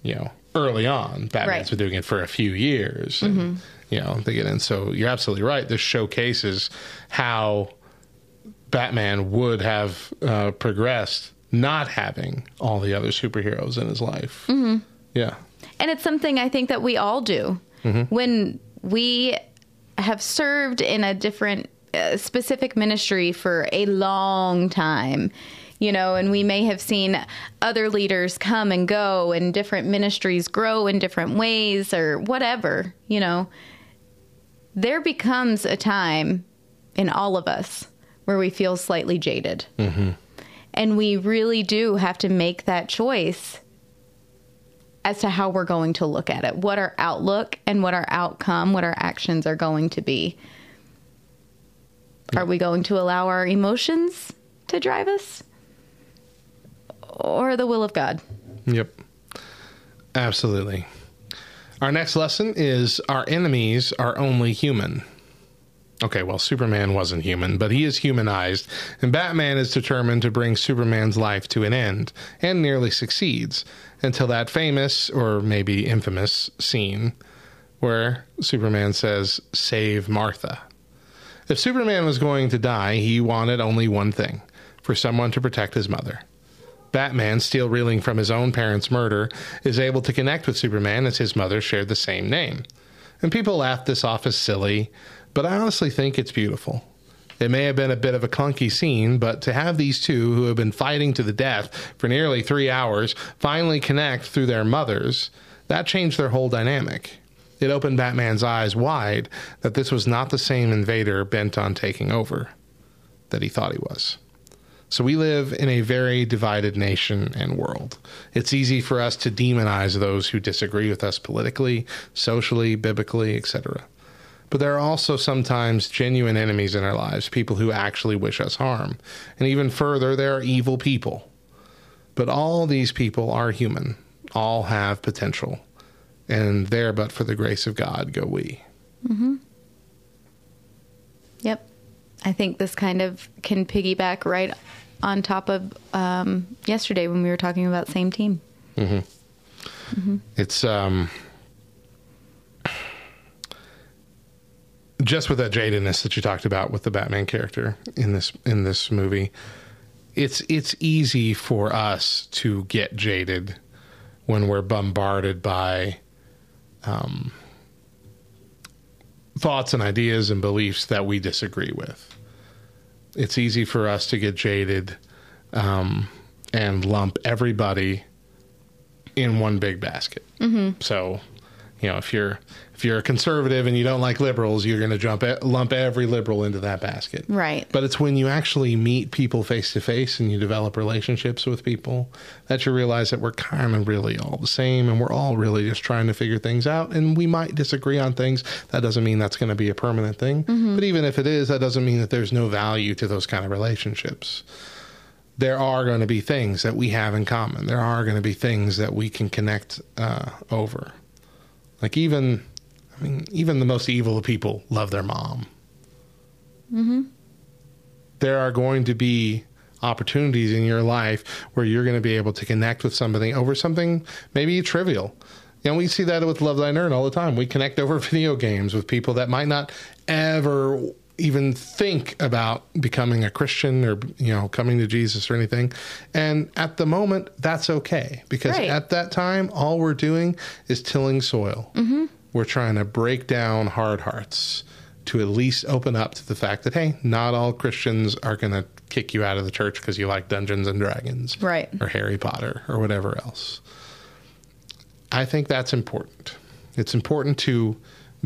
you know early on. Batman's Right. been doing it for a few years, and mm-hmm. you know they get in. So you're absolutely right. This showcases how Batman would have uh, progressed not having all the other superheroes in his life. Mm-hmm. Yeah. And it's something I think that we all do. When we have served in a different uh, specific ministry for a long time, you know, and we may have seen other leaders come and go and different ministries grow in different ways or whatever, you know, there becomes a time in all of us where we feel slightly jaded. Mm-hmm. And we really do have to make that choice as to how we're going to look at it, what our outlook and what our outcome, what our actions are going to be. Are we going to allow our emotions to drive us? Or the will of God? Yep. Absolutely. Our next lesson is our enemies are only human. Okay, well, Superman wasn't human, but he is humanized, and Batman is determined to bring Superman's life to an end, and nearly succeeds, until that famous, or maybe infamous, scene where Superman says, Save Martha. If Superman was going to die, he wanted only one thing for someone to protect his mother. Batman, still reeling from his own parents' murder, is able to connect with Superman as his mother shared the same name. And people laughed this off as silly, but I honestly think it's beautiful. It may have been a bit of a clunky scene, but to have these two who have been fighting to the death for nearly three hours finally connect through their mothers, that changed their whole dynamic. It opened Batman's eyes wide that this was not the same invader bent on taking over that he thought he was. So we live in a very divided nation and world. It's easy for us to demonize those who disagree with us politically, socially, biblically, etc. But there are also sometimes genuine enemies in our lives, people who actually wish us harm. And even further, there are evil people. But all these people are human, all have potential. And there, but for the grace of God, go we. Yep. I think this kind of can piggyback right on top of um, yesterday when we were talking about same team. It's um just with that jadedness that you talked about with the Batman character in this in this movie. It's it's easy for us to get jaded when we're bombarded by um, thoughts and ideas and beliefs that we disagree with. It's easy for us to get jaded um, and lump everybody in one big basket. Mm-hmm. So, you know, if you're if you're a conservative and you don't like liberals, you're going to jump lump every liberal into that basket. Right. But it's when you actually meet people face to face and you develop relationships with people that you realize that we're kind of really all the same and we're all really just trying to figure things out. And we might disagree on things. That doesn't mean that's going to be a permanent thing. But even if it is, that doesn't mean that there's no value to those kind of relationships. There are going to be things that we have in common. There are going to be things that we can connect uh, over. Like even, I mean, even the most evil of people love their mom there are going to be opportunities in your life where you're going to be able to connect with somebody over something maybe trivial. You know, we see that with Love Thy Nerd all the time. We connect over video games with people that might not ever even think about becoming a Christian or you know coming to Jesus or anything. And at the moment, that's okay because Right. at that time, all we're doing is tilling soil. Mm-hmm. We're trying to break down hard hearts to at least open up to the fact that hey, not all Christians are going to kick you out of the church because you like Dungeons and Dragons, Right. or Harry Potter or whatever else. I think that's important. It's important to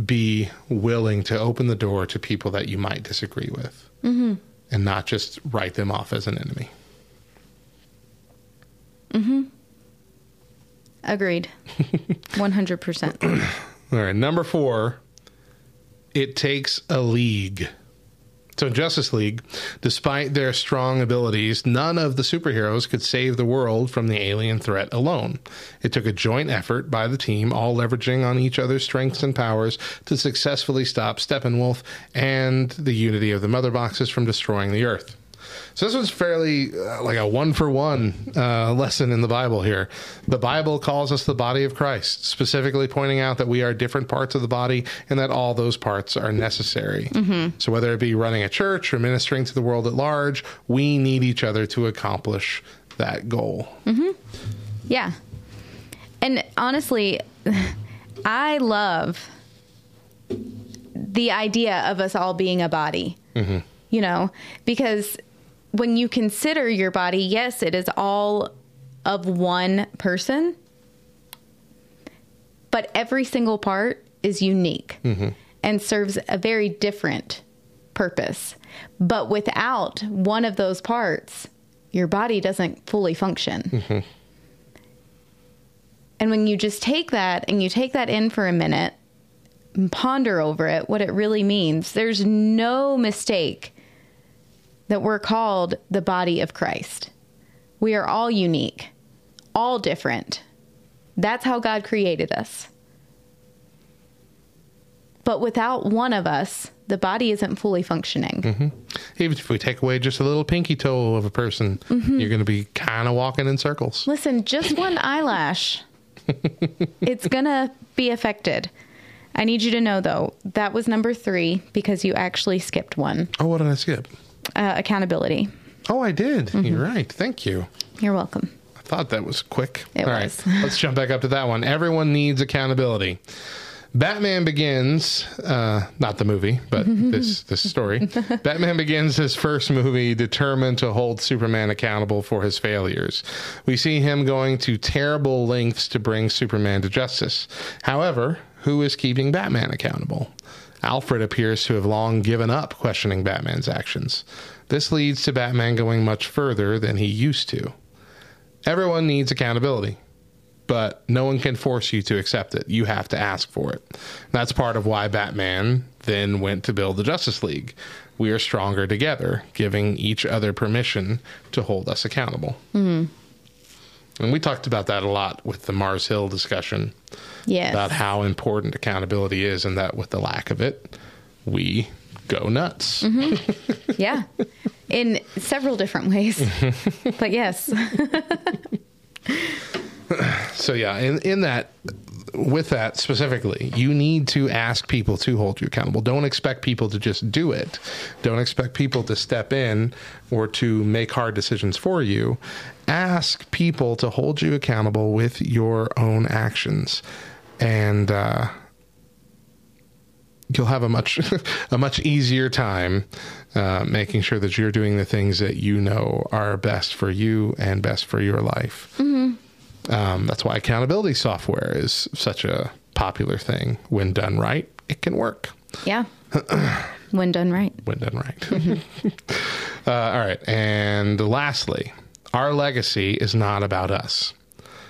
be willing to open the door to people that you might disagree with and not just write them off as an enemy. Hmm. Agreed. 100%. All right, number four, it takes a league. So, Justice League, despite their strong abilities, none of the superheroes could save the world from the alien threat alone. It took a joint effort by the team, all leveraging on each other's strengths and powers to successfully stop Steppenwolf and the unity of the Mother Boxes from destroying the Earth. So this was fairly uh, like a one for one uh, lesson in the Bible here. The Bible calls us the body of Christ, specifically pointing out that we are different parts of the body and that all those parts are necessary. So whether it be running a church or ministering to the world at large, we need each other to accomplish that goal. Yeah. And honestly, I love the idea of us all being a body. You know, because when you consider your body, yes, it is all of one person, but every single part is unique mm-hmm. and serves a very different purpose. But without one of those parts, your body doesn't fully function. Mm-hmm. And when you just take that and you take that in for a minute and ponder over it, what it really means, there's no mistake that we're called the body of Christ. We are all unique, all different. That's how God created us. But without one of us, the body isn't fully functioning. Mm-hmm. Even if we take away just a little pinky toe of a person, mm-hmm. you're going to be kind of walking in circles. Listen, just one eyelash, it's going to be affected. I need you to know, though, that was number three because you actually skipped one Oh, what did I skip? Uh, accountability. Oh, I did. You're right. Thank you. You're welcome. I thought that was quick. It All was. right, let's jump back up to that one. Everyone needs accountability. Batman Begins, uh, not the movie, but this this story. Batman Begins his first movie determined to hold Superman accountable for his failures. We see him going to terrible lengths to bring Superman to justice. However, who is keeping Batman accountable? Alfred appears to have long given up questioning Batman's actions. This leads to Batman going much further than he used to. Everyone needs accountability, but no one can force you to accept it. You have to ask for it. That's part of why Batman then went to build the Justice League. We are stronger together, giving each other permission to hold us accountable. Mm-hmm. And we talked about that a lot with the Mars Hill discussion Yes. about how important accountability is, and that with the lack of it, we go nuts. Mm-hmm. Yeah. In several different ways. but yes. So yeah, in in that with that specifically, you need to ask people to hold you accountable. Don't expect people to just do it. Don't expect people to step in or to make hard decisions for you. Ask people to hold you accountable with your own actions, and uh, you'll have a much a much easier time uh, making sure that you're doing the things that you know are best for you and best for your life. Um, that's why accountability software is such a popular thing. When done right, it can work. Yeah. when done right. When done right. uh, all right. And lastly, our legacy is not about us.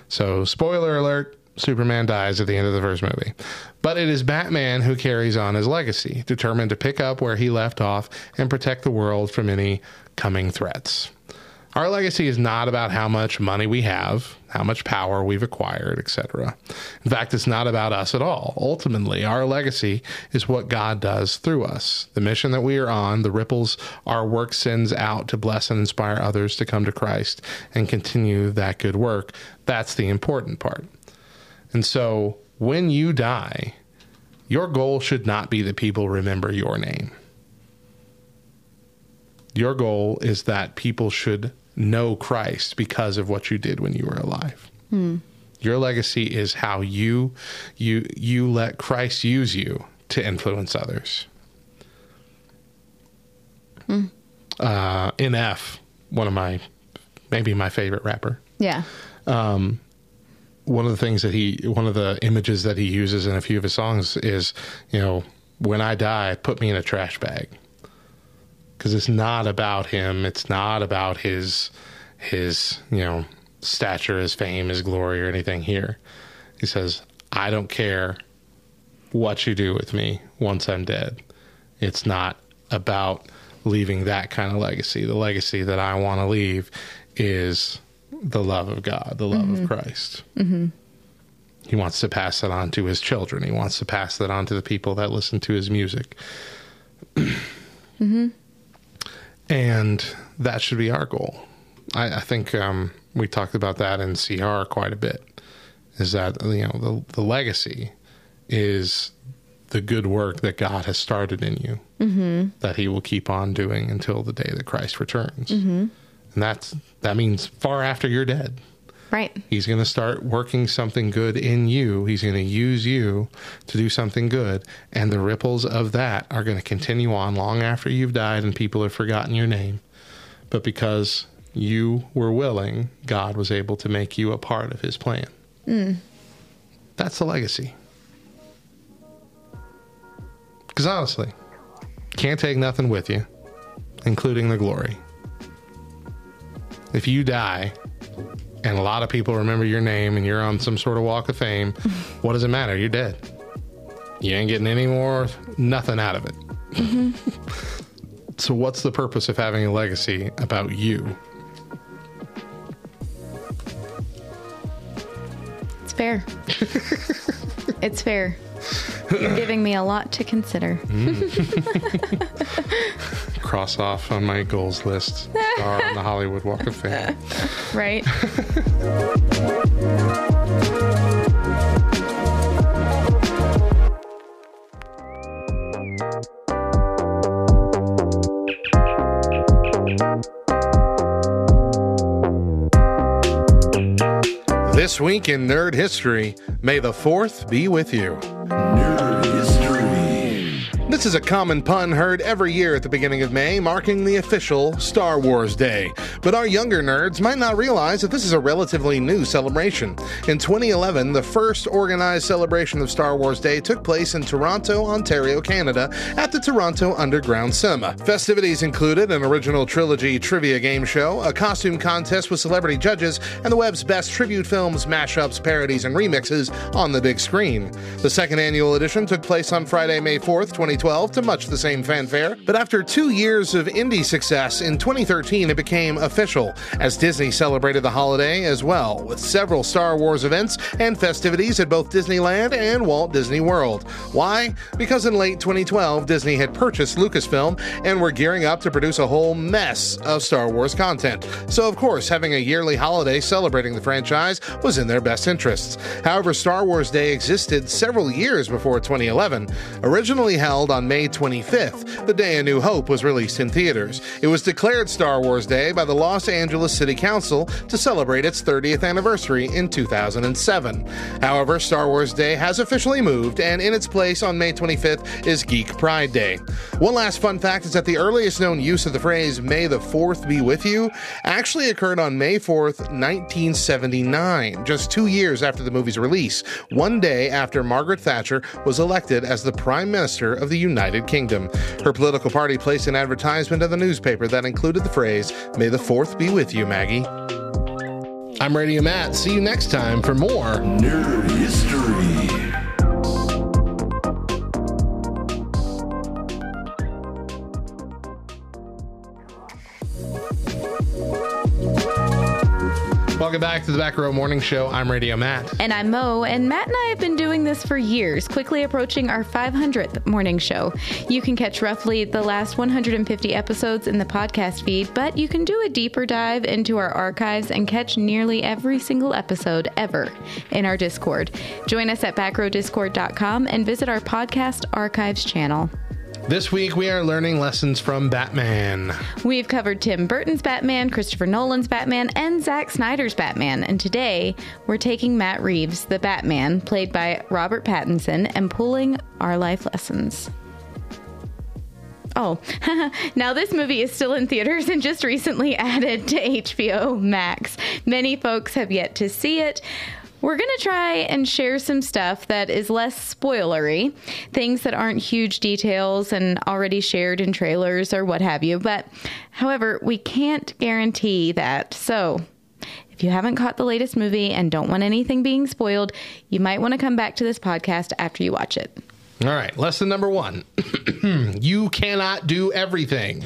So, spoiler alert Superman dies at the end of the first movie. But it is Batman who carries on his legacy, determined to pick up where he left off and protect the world from any coming threats. Our legacy is not about how much money we have, how much power we've acquired, etc. In fact, it's not about us at all. Ultimately, our legacy is what God does through us. The mission that we are on, the ripples our work sends out to bless and inspire others to come to Christ and continue that good work. That's the important part. And so, when you die, your goal should not be that people remember your name. Your goal is that people should know Christ because of what you did when you were alive. Hmm. Your legacy is how you you you let Christ use you to influence others. Hmm. Uh, NF, one of my maybe my favorite rapper. Yeah. Um, one of the things that he, one of the images that he uses in a few of his songs is, you know, when I die, put me in a trash bag. Because it's not about him. It's not about his, his, you know, stature, his fame, his glory, or anything here. He says, I don't care what you do with me once I'm dead. It's not about leaving that kind of legacy. The legacy that I want to leave is the love of God, the love of Christ. Mm-hmm. He wants to pass that on to his children. He wants to pass that on to the people that listen to his music. And that should be our goal. I, I think um, we talked about that in CR quite a bit. Is that you know the the legacy is the good work that God has started in you mm-hmm. that He will keep on doing until the day that Christ returns, mm-hmm. and that's that means far after you're dead. Right. He's going to start working something good in you. He's going to use you to do something good. And the ripples of that are going to continue on long after you've died and people have forgotten your name. But because you were willing, God was able to make you a part of his plan. Hmm. That's the legacy. Because honestly, can't take nothing with you, including the glory. If you die, and a lot of people remember your name and you're on some sort of walk of fame, what does it matter? You're dead. You ain't getting any more, nothing out of it. Mm-hmm. so, what's the purpose of having a legacy about you? It's fair. it's fair. You're giving me a lot to consider. Mm. Cross off on my goals list. Star on the Hollywood Walk of Fame. Right? This week in Nerd History, may the 4th be with you. This is a common pun heard every year at the beginning of May, marking the official Star Wars Day. But our younger nerds might not realize that this is a relatively new celebration. In 2011, the first organized celebration of Star Wars Day took place in Toronto, Ontario, Canada, at the Toronto Underground Cinema. Festivities included an original trilogy trivia game show, a costume contest with celebrity judges, and the web's best tribute films, mashups, parodies, and remixes on the big screen. The second annual edition took place on Friday, May 4th, 2012, to much the same fanfare. But after two years of indie success, in 2013 it became official, as Disney celebrated the holiday as well, with several Star Wars events and festivities at both Disneyland and Walt Disney World. Why? Because in late 2012, Disney had purchased Lucasfilm and were gearing up to produce a whole mess of Star Wars content. So, of course, having a yearly holiday celebrating the franchise was in their best interests. However, Star Wars Day existed several years before 2011. Originally held on May 25th, the day A New Hope was released in theaters. It was declared Star Wars Day by the Los Angeles City Council to celebrate its 30th anniversary in 2007. However, Star Wars Day has officially moved, and in its place on May 25th is Geek Pride Day. One last fun fact is that the earliest known use of the phrase May the 4th be with you actually occurred on May 4th, 1979, just two years after the movie's release, one day after Margaret Thatcher was elected as the Prime Minister of the United Kingdom. Her political party placed an advertisement in the newspaper that included the phrase, May the 4th be with you, Maggie. I'm Radio Matt. See you next time for more Nerd History. Welcome back to the Back Row Morning Show. I'm Radio Matt. And I'm Mo, and Matt and I have been doing this for years, quickly approaching our 500th morning show. You can catch roughly the last 150 episodes in the podcast feed, but you can do a deeper dive into our archives and catch nearly every single episode ever in our Discord. Join us at backrowdiscord.com and visit our podcast archives channel. This week we are learning lessons from Batman. We've covered Tim Burton's Batman, Christopher Nolan's Batman, and Zack Snyder's Batman. And today we're taking Matt Reeves, the Batman, played by Robert Pattinson, and pulling our life lessons. Oh, now this movie is still in theaters and just recently added to HBO Max. Many folks have yet to see it. We're going to try and share some stuff that is less spoilery, things that aren't huge details and already shared in trailers or what have you. But however, we can't guarantee that. So, if you haven't caught the latest movie and don't want anything being spoiled, you might want to come back to this podcast after you watch it. All right, lesson number one you cannot do everything.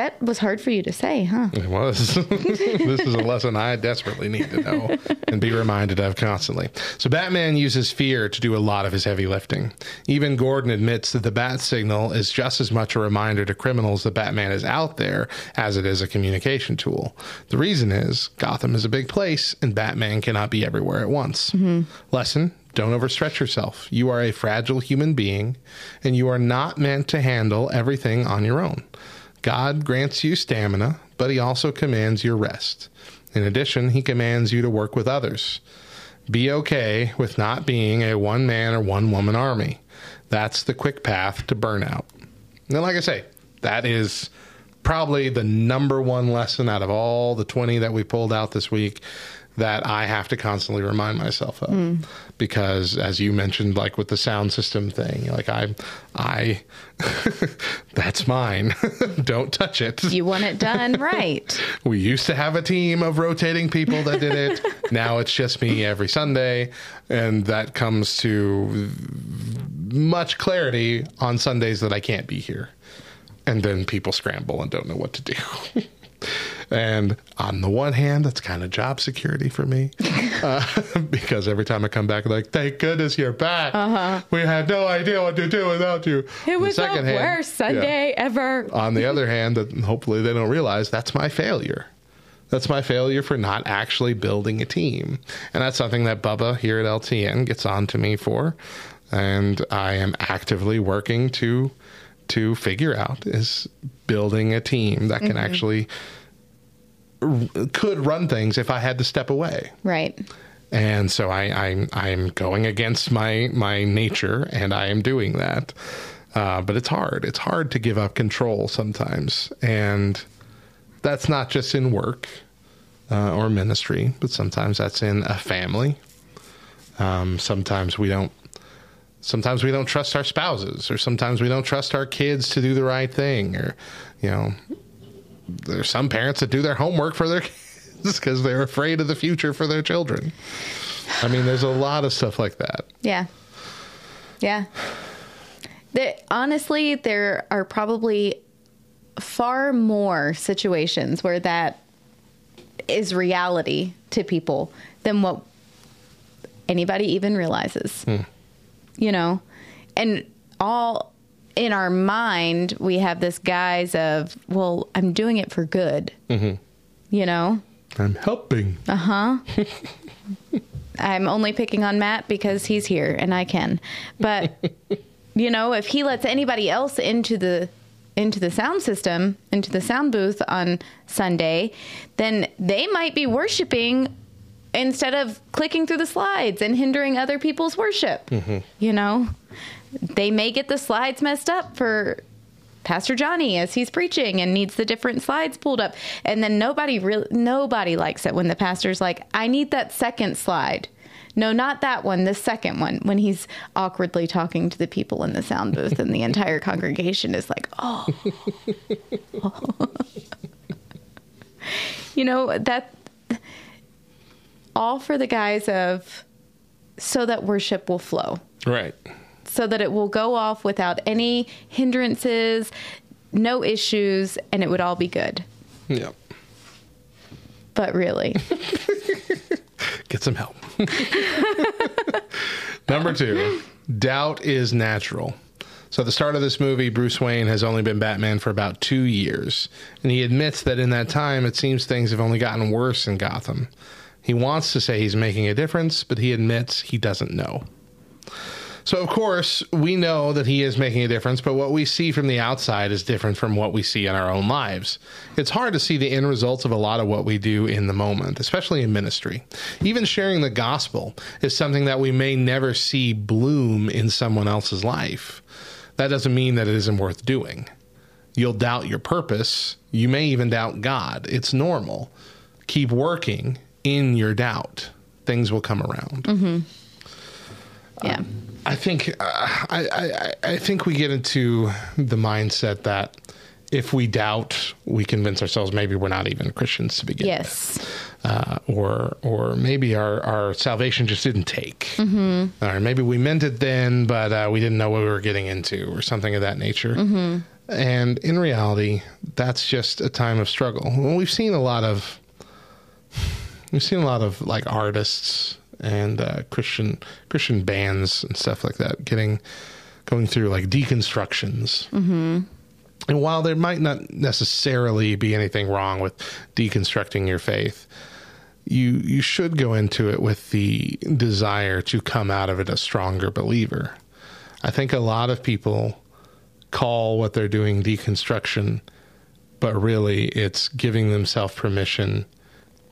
That was hard for you to say, huh? It was. this is a lesson I desperately need to know and be reminded of constantly. So, Batman uses fear to do a lot of his heavy lifting. Even Gordon admits that the bat signal is just as much a reminder to criminals that Batman is out there as it is a communication tool. The reason is Gotham is a big place and Batman cannot be everywhere at once. Mm-hmm. Lesson don't overstretch yourself. You are a fragile human being and you are not meant to handle everything on your own. God grants you stamina, but he also commands your rest. In addition, he commands you to work with others. Be okay with not being a one man or one woman army. That's the quick path to burnout. And like I say, that is probably the number one lesson out of all the 20 that we pulled out this week that I have to constantly remind myself of. Hmm. Because as you mentioned, like with the sound system thing, like I, I, that's mine. Don't touch it. You want it done right. We used to have a team of rotating people that did it. now it's just me every Sunday. And that comes to much clarity on Sundays that I can't be here. And then people scramble and don't know what to do. And on the one hand, that's kind of job security for me. Uh, because every time I come back, like, thank goodness you're back. Uh-huh. We had no idea what to do without you. It On was the second hand- worst yeah. Sunday ever. On the other hand, that hopefully they don't realize that's my failure. That's my failure for not actually building a team. And that's something that Bubba here at LTN gets on to me for. And I am actively working to to figure out is building a team that can actually r- could run things if I had to step away Right. and so I, I'm I'm going against my my nature, and I am doing that. Uh, but it's hard. It's hard to give up control sometimes, and that's not just in work uh, or ministry, but sometimes that's in a family. Um, sometimes we don't. Sometimes we don't trust our spouses, or sometimes we don't trust our kids to do the right thing, or you know, there's some parents that do their homework for their kids because they're afraid of the future for their children. I mean, there's a lot of stuff like that. Yeah. Yeah. There, honestly, there are probably far more situations where that is reality to people than what anybody even realizes. Hmm. You know? And all in our mind, we have this guise of, well, I'm doing it for good. You know? I'm helping. Uh huh. I'm only picking on Matt because he's here and I can. But you know, if he lets anybody else into the into the sound system, into the sound booth on Sunday, then they might be worshiping instead of clicking through the slides and hindering other people's worship. You know, they may get the slides messed up for Pastor Johnny as he's preaching and needs the different slides pulled up. And then nobody really nobody likes it when the pastor's like, "I need that second slide." No, not that one, the second one when he's awkwardly talking to the people in the sound booth and the entire congregation is like, "Oh." you know, that all for the guise of so that worship will flow Right. So that it will go off without any hindrances, no issues, and it would all be good. Yep. But really, Get some help. Number two, doubt is natural. So, at the start of this movie, Bruce Wayne has only been Batman for about two years, and he admits that in that time, it seems things have only gotten worse in Gotham. He wants to say he's making a difference, but he admits he doesn't know. So, of course, we know that he is making a difference, but what we see from the outside is different from what we see in our own lives. It's hard to see the end results of a lot of what we do in the moment, especially in ministry. Even sharing the gospel is something that we may never see bloom in someone else's life. That doesn't mean that it isn't worth doing. You'll doubt your purpose. You may even doubt God. It's normal. Keep working in your doubt. Things will come around. Mm-hmm. Uh, yeah. I think uh, I, I I think we get into the mindset that if we doubt, we convince ourselves maybe we're not even Christians to begin Yes. with, uh, or or maybe our, our salvation just didn't take, mm-hmm. or maybe we meant it then, but uh, we didn't know what we were getting into, or something of that nature. And in reality, that's just a time of struggle. Well, we've seen a lot of we've seen a lot of like artists and uh, Christian Christian bands and stuff like that getting going through like deconstructions. Mm-hmm. And while there might not necessarily be anything wrong with deconstructing your faith, you you should go into it with the desire to come out of it a stronger believer. I think a lot of people call what they're doing deconstruction, but really it's giving themselves permission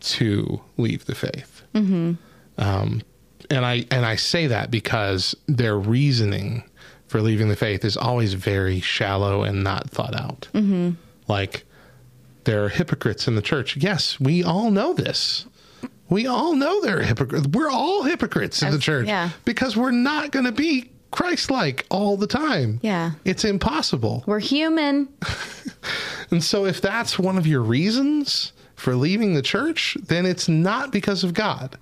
to leave the faith. Um, and I and I say that because their reasoning for leaving the faith is always very shallow and not thought out. Mm-hmm. Like there are hypocrites in the church. Yes, we all know this. We all know there are hypocrites. We're all hypocrites in the church yeah. because we're not going to be Christ-like all the time. Yeah. it's impossible. We're human. And so, if that's one of your reasons for leaving the church, then it's not because of God.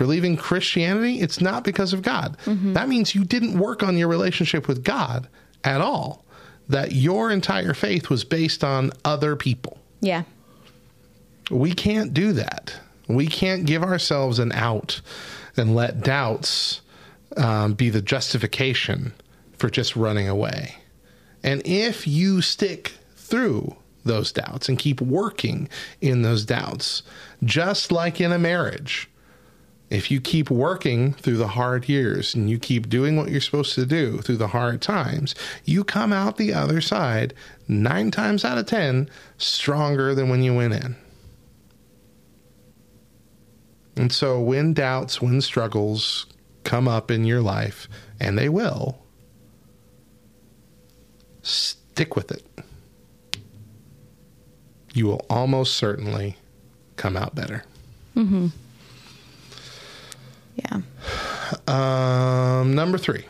For leaving Christianity, it's not because of God. That means you didn't work on your relationship with God at all. That your entire faith was based on other people. Yeah. We can't do that. We can't give ourselves an out and let doubts um, be the justification for just running away. And if you stick through those doubts and keep working in those doubts, just like in a marriage, if you keep working through the hard years and you keep doing what you're supposed to do through the hard times, you come out the other side nine times out of 10 stronger than when you went in. And so when doubts, when struggles come up in your life, and they will, stick with it. You will almost certainly come out better. Mm-hmm. Yeah. Um, number three,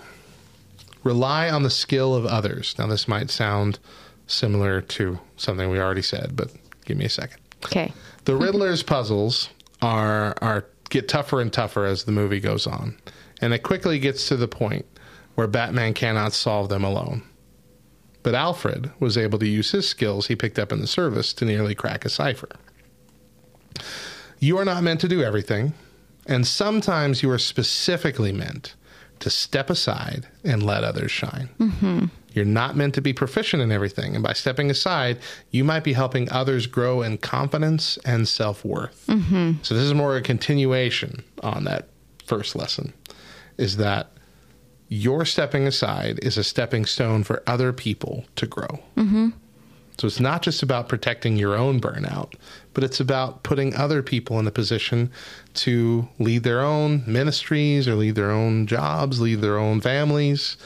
rely on the skill of others. Now, this might sound similar to something we already said, but give me a second. Okay. The Riddler's puzzles are are get tougher and tougher as the movie goes on, and it quickly gets to the point where Batman cannot solve them alone. But Alfred was able to use his skills he picked up in the service to nearly crack a cipher. You are not meant to do everything, and sometimes you are specifically meant to step aside and let others shine. Mm-hmm. You're not meant to be proficient in everything, and by stepping aside, you might be helping others grow in confidence and self worth. Mm-hmm. So, this is more a continuation on that first lesson is that your stepping aside is a stepping stone for other people to grow. Mm-hmm. So it's not just about protecting your own burnout, but it's about putting other people in a position to lead their own ministries or lead their own jobs, lead their own families.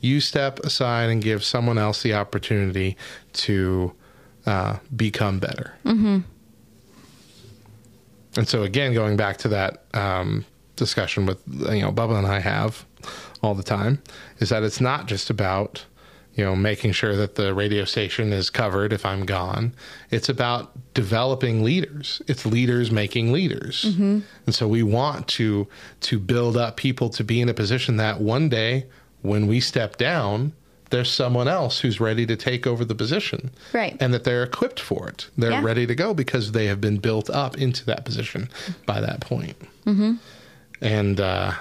You step aside and give someone else the opportunity to uh, become better. And so again, going back to that um, discussion with you know Bubba and I have all the time, is that it's not just about you know making sure that the radio station is covered if I'm gone. It's about developing leaders. It's leaders making leaders, and so we want to to build up people to be in a position that one day when we step down. There's someone else who's ready to take over the position. Right. And that they're equipped for it. They're Yeah. ready to go because they have been built up into that position by that point. Mm-hmm. And uh,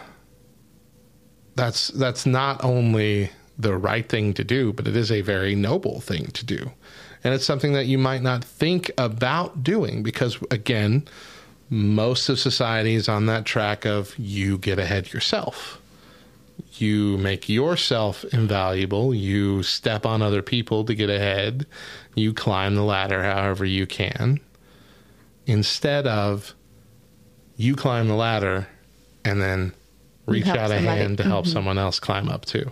that's that's not only the right thing to do, but it is a very noble thing to do. And it's something that you might not think about doing because, again, most of society is on that track of you get ahead yourself. you make yourself invaluable. You step on other people to get ahead. You climb the ladder however you can. Instead of you climb the ladder and then reach out a somebody. hand to help mm-hmm. someone else climb up too.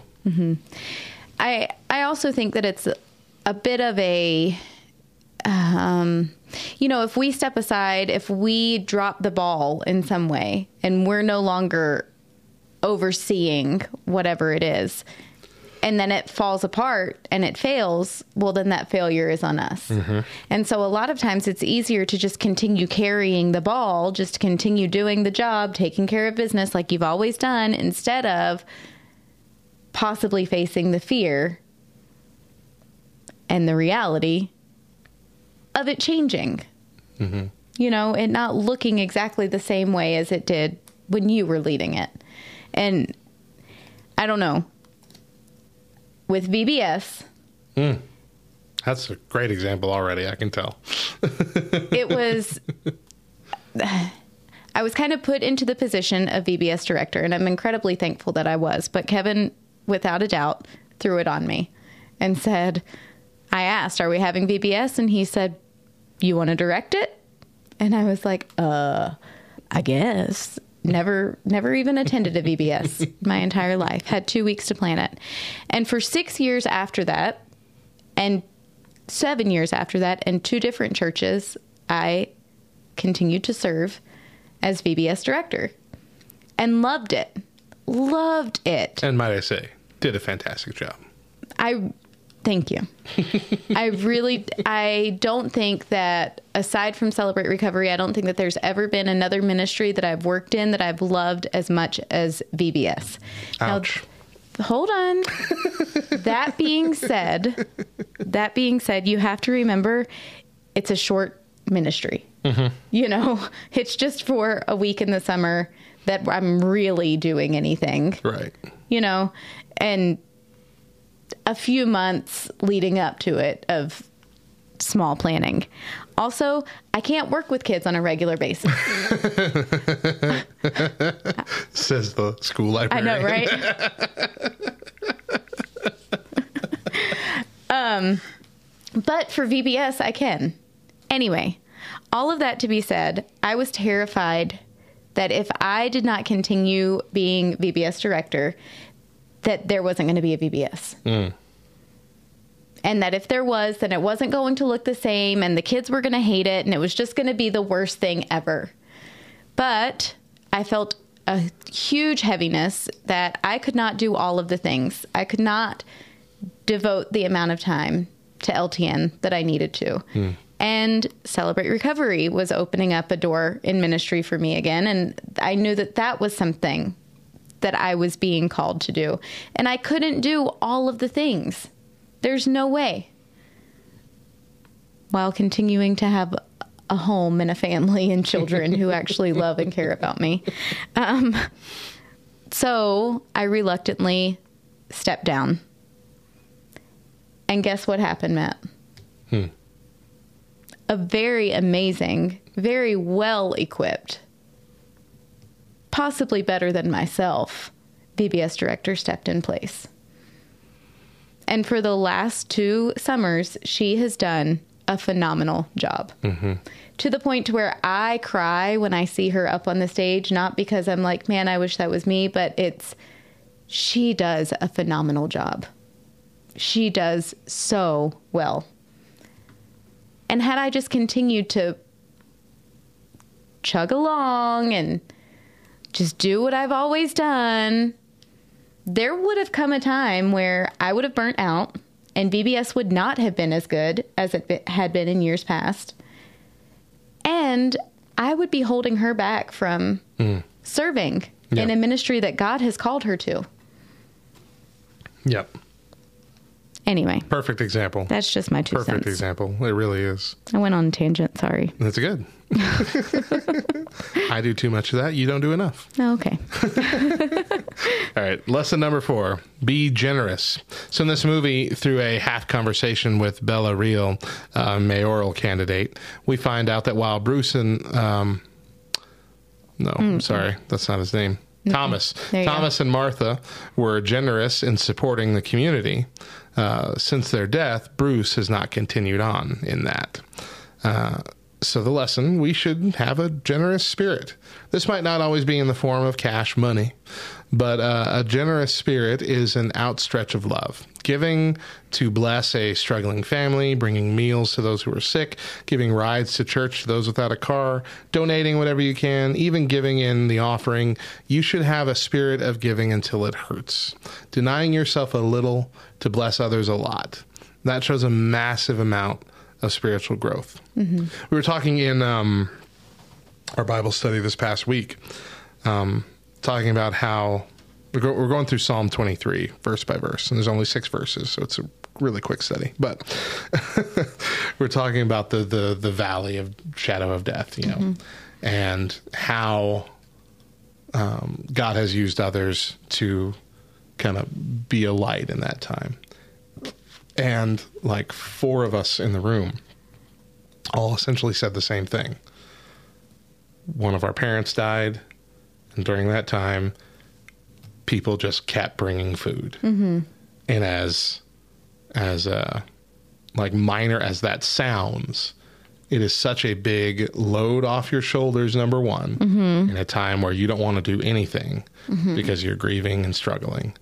I I also think that it's a bit of a um you know, if we step aside, if we drop the ball in some way and we're no longer overseeing whatever it is and then it falls apart and it fails, well, then that failure is on us. And so a lot of times it's easier to just continue carrying the ball, just continue doing the job, taking care of business like you've always done, instead of possibly facing the fear and the reality of it changing. Mm-hmm. You know, it not looking exactly the same way as it did when you were leading it. And I don't know. With VBS, hmm. That's a great example already, I can tell. it was I was kind of put into the position of VBS director and I'm incredibly thankful that I was. But Kevin without a doubt threw it on me and said I asked, "Are we having VBS?" and he said, "You want to direct it?" And I was like, "Uh, I guess." Never never even attended a VBS my entire life. Had 2 weeks to plan it. And for 6 years after that and 7 years after that and two different churches, I continued to serve as VBS director and loved it. Loved it. And might I say, did a fantastic job. I thank you. I really I don't think that aside from Celebrate Recovery, I don't think that there's ever been another ministry that I've worked in that I've loved as much as VBS. Ouch. Now, hold on. that being said, that being said, you have to remember it's a short ministry. Mm-hmm. You know, it's just for a week in the summer that I'm really doing anything right. you know, and a few months leading up to it of small planning. Also, I can't work with kids on a regular basis. Says the school I know, right? um, but for VBS, I can. Anyway, all of that to be said, I was terrified that if I did not continue being VBS director, that there wasn't going to be a VBS. Mm. And that if there was, then it wasn't going to look the same, and the kids were going to hate it, and it was just going to be the worst thing ever. But I felt a huge heaviness that I could not do all of the things. I could not devote the amount of time to LTN that I needed to. Mm. And Celebrate Recovery was opening up a door in ministry for me again. And I knew that that was something that I was being called to do. And I couldn't do all of the things. There's no way. While continuing to have a home and a family and children who actually love and care about me. Um, so I reluctantly stepped down. And guess what happened, Matt? A very amazing, very well equipped, possibly better than myself, VBS director stepped in place. And for the last two summers, she has done a phenomenal job. Mm-hmm. To the point to where I cry when I see her up on the stage, not because I'm like, man, I wish that was me, but it's she does a phenomenal job. She does so well. And had I just continued to chug along and just do what I've always done, there would have come a time where I would have burnt out and VBS would not have been as good as it had been in years past. And I would be holding her back from hmm. serving in a ministry that God has called her to. Yep. Anyway, Perfect example. that's just my two Perfect cents. example. It really is. I went on a tangent, sorry. That's good. I do too much of that. You don't do enough. Oh, okay. All right. Lesson number four be generous. So, in this movie, through a half conversation with Bella Real, uh, mayoral candidate, we find out that while Bruce and, um, no, I'm sorry, that's not his name. Thomas. There you go. Thomas and Martha were generous in supporting the community. Uh, since their death, Bruce has not continued on in that. Uh, so, the lesson we should have a generous spirit. This might not always be in the form of cash money, but uh, a generous spirit is an outstretch of love. Giving to bless a struggling family, bringing meals to those who are sick, giving rides to church to those without a car, donating whatever you can, even giving in the offering. You should have a spirit of giving until it hurts. Denying yourself a little to bless others a lot. That shows a massive amount of spiritual growth. We were talking in um, our Bible study this past week, um, talking about how we're, go- we're going through Psalm 23, verse by verse, and there's only six verses, so it's a really quick study. But we're talking about the, the the valley of shadow of death, you know, and how um, God has used others to kind of be a light in that time. And like four of us in the room all essentially said the same thing. One of our parents died, and during that time, people just kept bringing food. Mm-hmm. And as as uh, like minor as that sounds, it is such a big load off your shoulders. Number one, in a time where you don't want to do anything because you're grieving and struggling.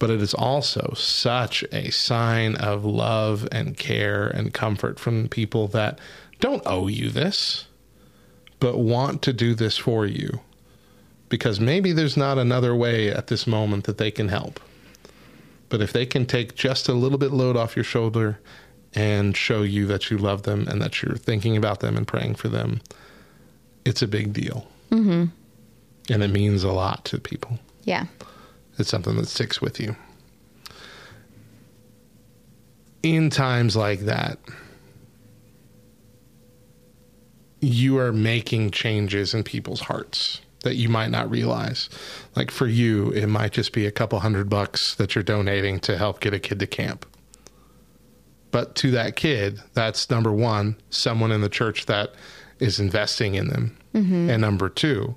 But it is also such a sign of love and care and comfort from people that don't owe you this, but want to do this for you because maybe there's not another way at this moment that they can help. But if they can take just a little bit load off your shoulder and show you that you love them and that you're thinking about them and praying for them, it's a big deal. Mm-hmm. And it means a lot to people. Yeah. It's something that sticks with you. In times like that, you are making changes in people's hearts that you might not realize. Like for you, it might just be a couple hundred bucks that you're donating to help get a kid to camp. But to that kid, that's number one, someone in the church that is investing in them. Mm-hmm. And number two,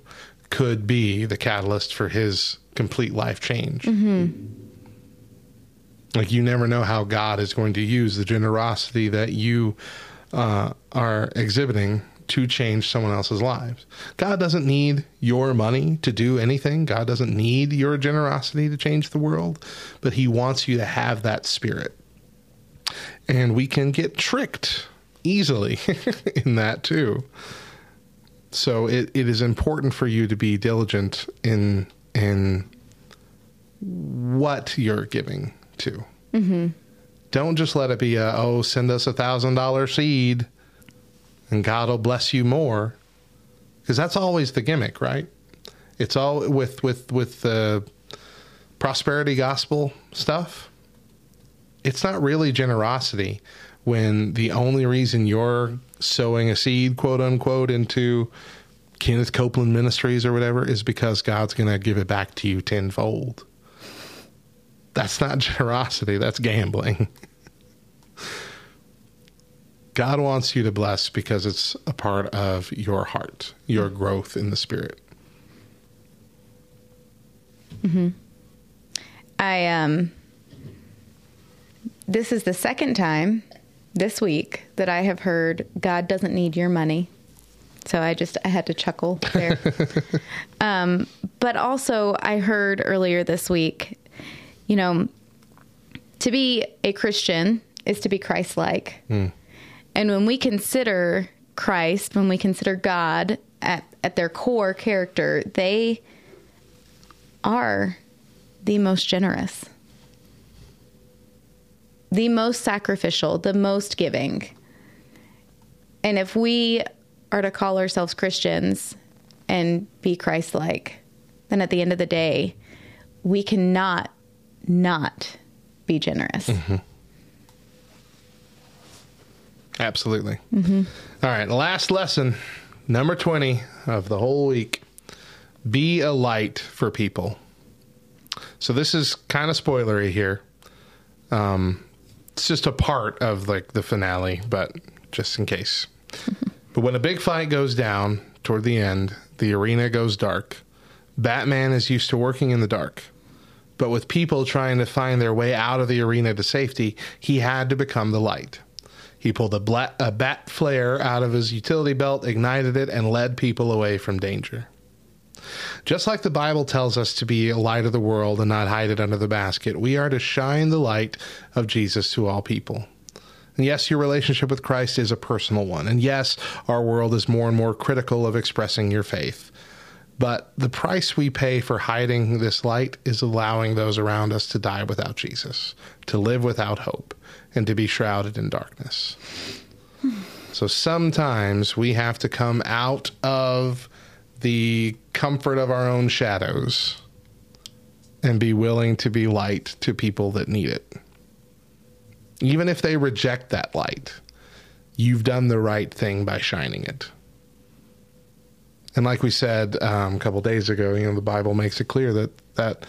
could be the catalyst for his complete life change. Like you never know how God is going to use the generosity that you uh, are exhibiting to change someone else's lives. God doesn't need your money to do anything. God doesn't need your generosity to change the world, but He wants you to have that spirit. And we can get tricked easily in that too. So it, it is important for you to be diligent in in what you're giving to. Mm-hmm. Don't just let it be a oh send us a thousand dollar seed, and God will bless you more, because that's always the gimmick, right? It's all with with with the prosperity gospel stuff. It's not really generosity when the only reason you're sowing a seed, quote unquote, into Kenneth Copeland Ministries or whatever is because God's going to give it back to you tenfold. That's not generosity, that's gambling. God wants you to bless because it's a part of your heart, your growth in the spirit. Hmm. I um this is the second time this week that I have heard God doesn't need your money. So I just I had to chuckle there. um but also I heard earlier this week, you know, to be a Christian is to be Christ-like. And when we consider Christ, when we consider God at at their core character, they are the most generous, the most sacrificial, the most giving. And if we are to call ourselves Christians and be Christ like, then at the end of the day, we cannot not be generous. Absolutely. All right, last lesson, number 20 of the whole week. Be a light for people. So this is kind of spoilery here. Um, it's just a part of like the finale, but just in case. but when a big fight goes down toward the end, the arena goes dark. Batman is used to working in the dark. But with people trying to find their way out of the arena to safety, he had to become the light. He pulled a, bla- a bat flare out of his utility belt, ignited it, and led people away from danger. Just like the Bible tells us to be a light of the world and not hide it under the basket, we are to shine the light of Jesus to all people. And yes, your relationship with Christ is a personal one. And yes, our world is more and more critical of expressing your faith. But the price we pay for hiding this light is allowing those around us to die without Jesus, to live without hope, and to be shrouded in darkness. So sometimes we have to come out of the comfort of our own shadows and be willing to be light to people that need it. Even if they reject that light, you've done the right thing by shining it. And like we said um, a couple days ago, you know, the Bible makes it clear that that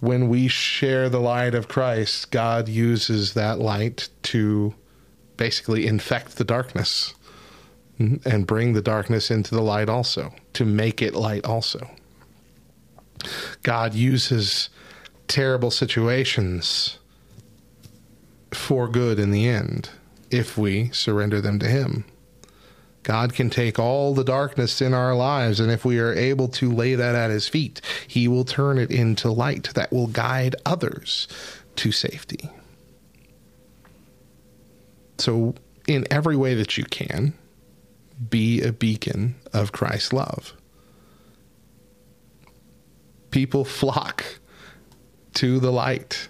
when we share the light of Christ, God uses that light to basically infect the darkness and bring the darkness into the light also, to make it light also. God uses terrible situations for good in the end if we surrender them to Him. God can take all the darkness in our lives, and if we are able to lay that at His feet, He will turn it into light that will guide others to safety. So, in every way that you can, be a beacon of Christ's love. People flock to the light.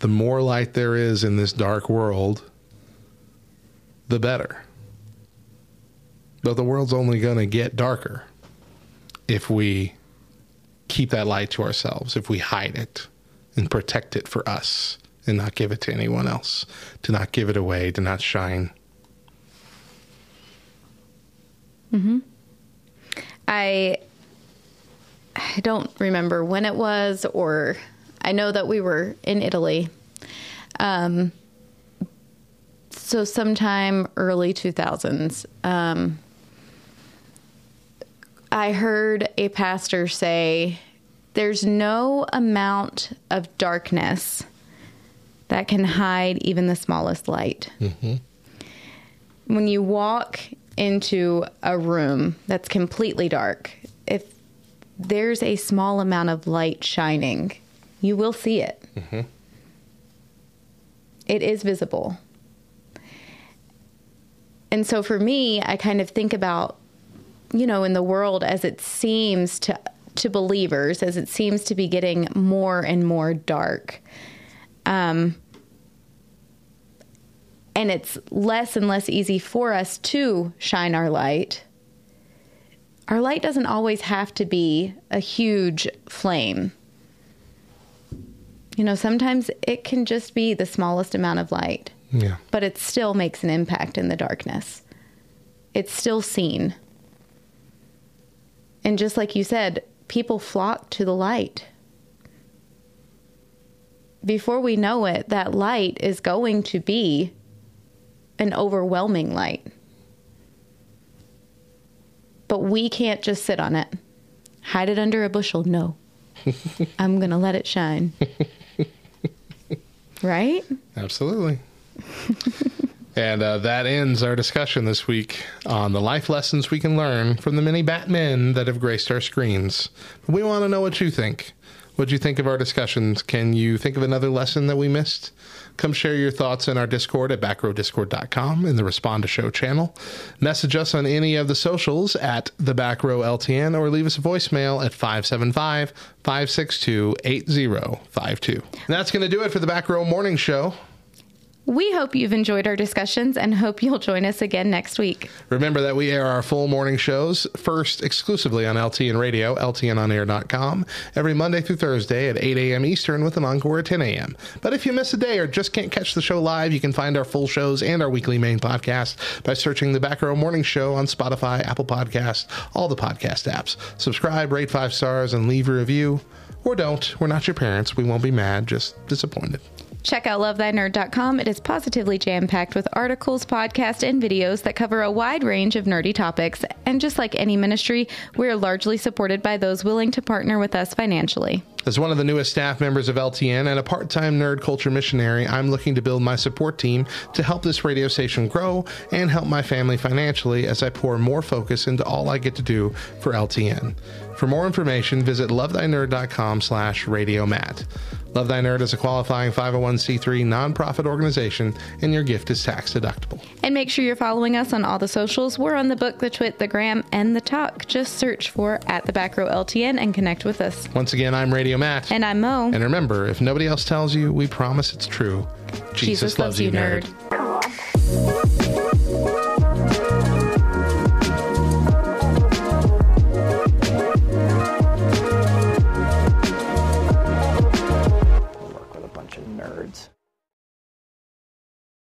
The more light there is in this dark world, the better. But the world's only going to get darker if we keep that light to ourselves, if we hide it and protect it for us and not give it to anyone else, to not give it away, to not shine. Hmm. I I don't remember when it was, or I know that we were in Italy. Um, so sometime early 2000s, um, I heard a pastor say, "There's no amount of darkness that can hide even the smallest light." when you walk into a room that's completely dark, if there's a small amount of light shining, you will see it. It is visible. And so for me, I kind of think about, you know, in the world as it seems to to believers, as it seems to be getting more and more dark. Um, and it's less and less easy for us to shine our light. Our light doesn't always have to be a huge flame. You know, sometimes it can just be the smallest amount of light, Yeah. but it still makes an impact in the darkness. It's still seen. And just like you said, people flock to the light. Before we know it, that light is going to be an overwhelming light. But we can't just sit on it, hide it under a bushel. No. I'm going to let it shine. Right? Absolutely. and uh, that ends our discussion this week on the life lessons we can learn from the many Batmen that have graced our screens. We want to know what you think. What do you think of our discussions? Can you think of another lesson that we missed? Come share your thoughts in our Discord at backrowdiscord.com in the Respond to Show channel. Message us on any of the socials at the Back Row LTN or leave us a voicemail at 575 562 8052. That's going to do it for the Back Row Morning Show. We hope you've enjoyed our discussions and hope you'll join us again next week. Remember that we air our full morning shows first exclusively on LTN Radio, LTNOnAir.com, every Monday through Thursday at 8 a.m. Eastern with an encore at 10 a.m. But if you miss a day or just can't catch the show live, you can find our full shows and our weekly main podcast by searching the Back Row Morning Show on Spotify, Apple Podcasts, all the podcast apps. Subscribe, rate five stars, and leave a review. Or don't. We're not your parents. We won't be mad, just disappointed. Check out lovethynerd.com. It is positively jam packed with articles, podcasts, and videos that cover a wide range of nerdy topics. And just like any ministry, we are largely supported by those willing to partner with us financially. As one of the newest staff members of LTN and a part time nerd culture missionary, I'm looking to build my support team to help this radio station grow and help my family financially as I pour more focus into all I get to do for LTN. For more information, visit lovethynerd.com slash radiomat. Love Thy Nerd is a qualifying 501c3 nonprofit organization, and your gift is tax deductible. And make sure you're following us on all the socials. We're on the book, the twit, the gram, and the talk. Just search for at the back row LTN and connect with us. Once again, I'm Radio Matt. And I'm Mo. And remember, if nobody else tells you, we promise it's true. Jesus, loves, you, nerd.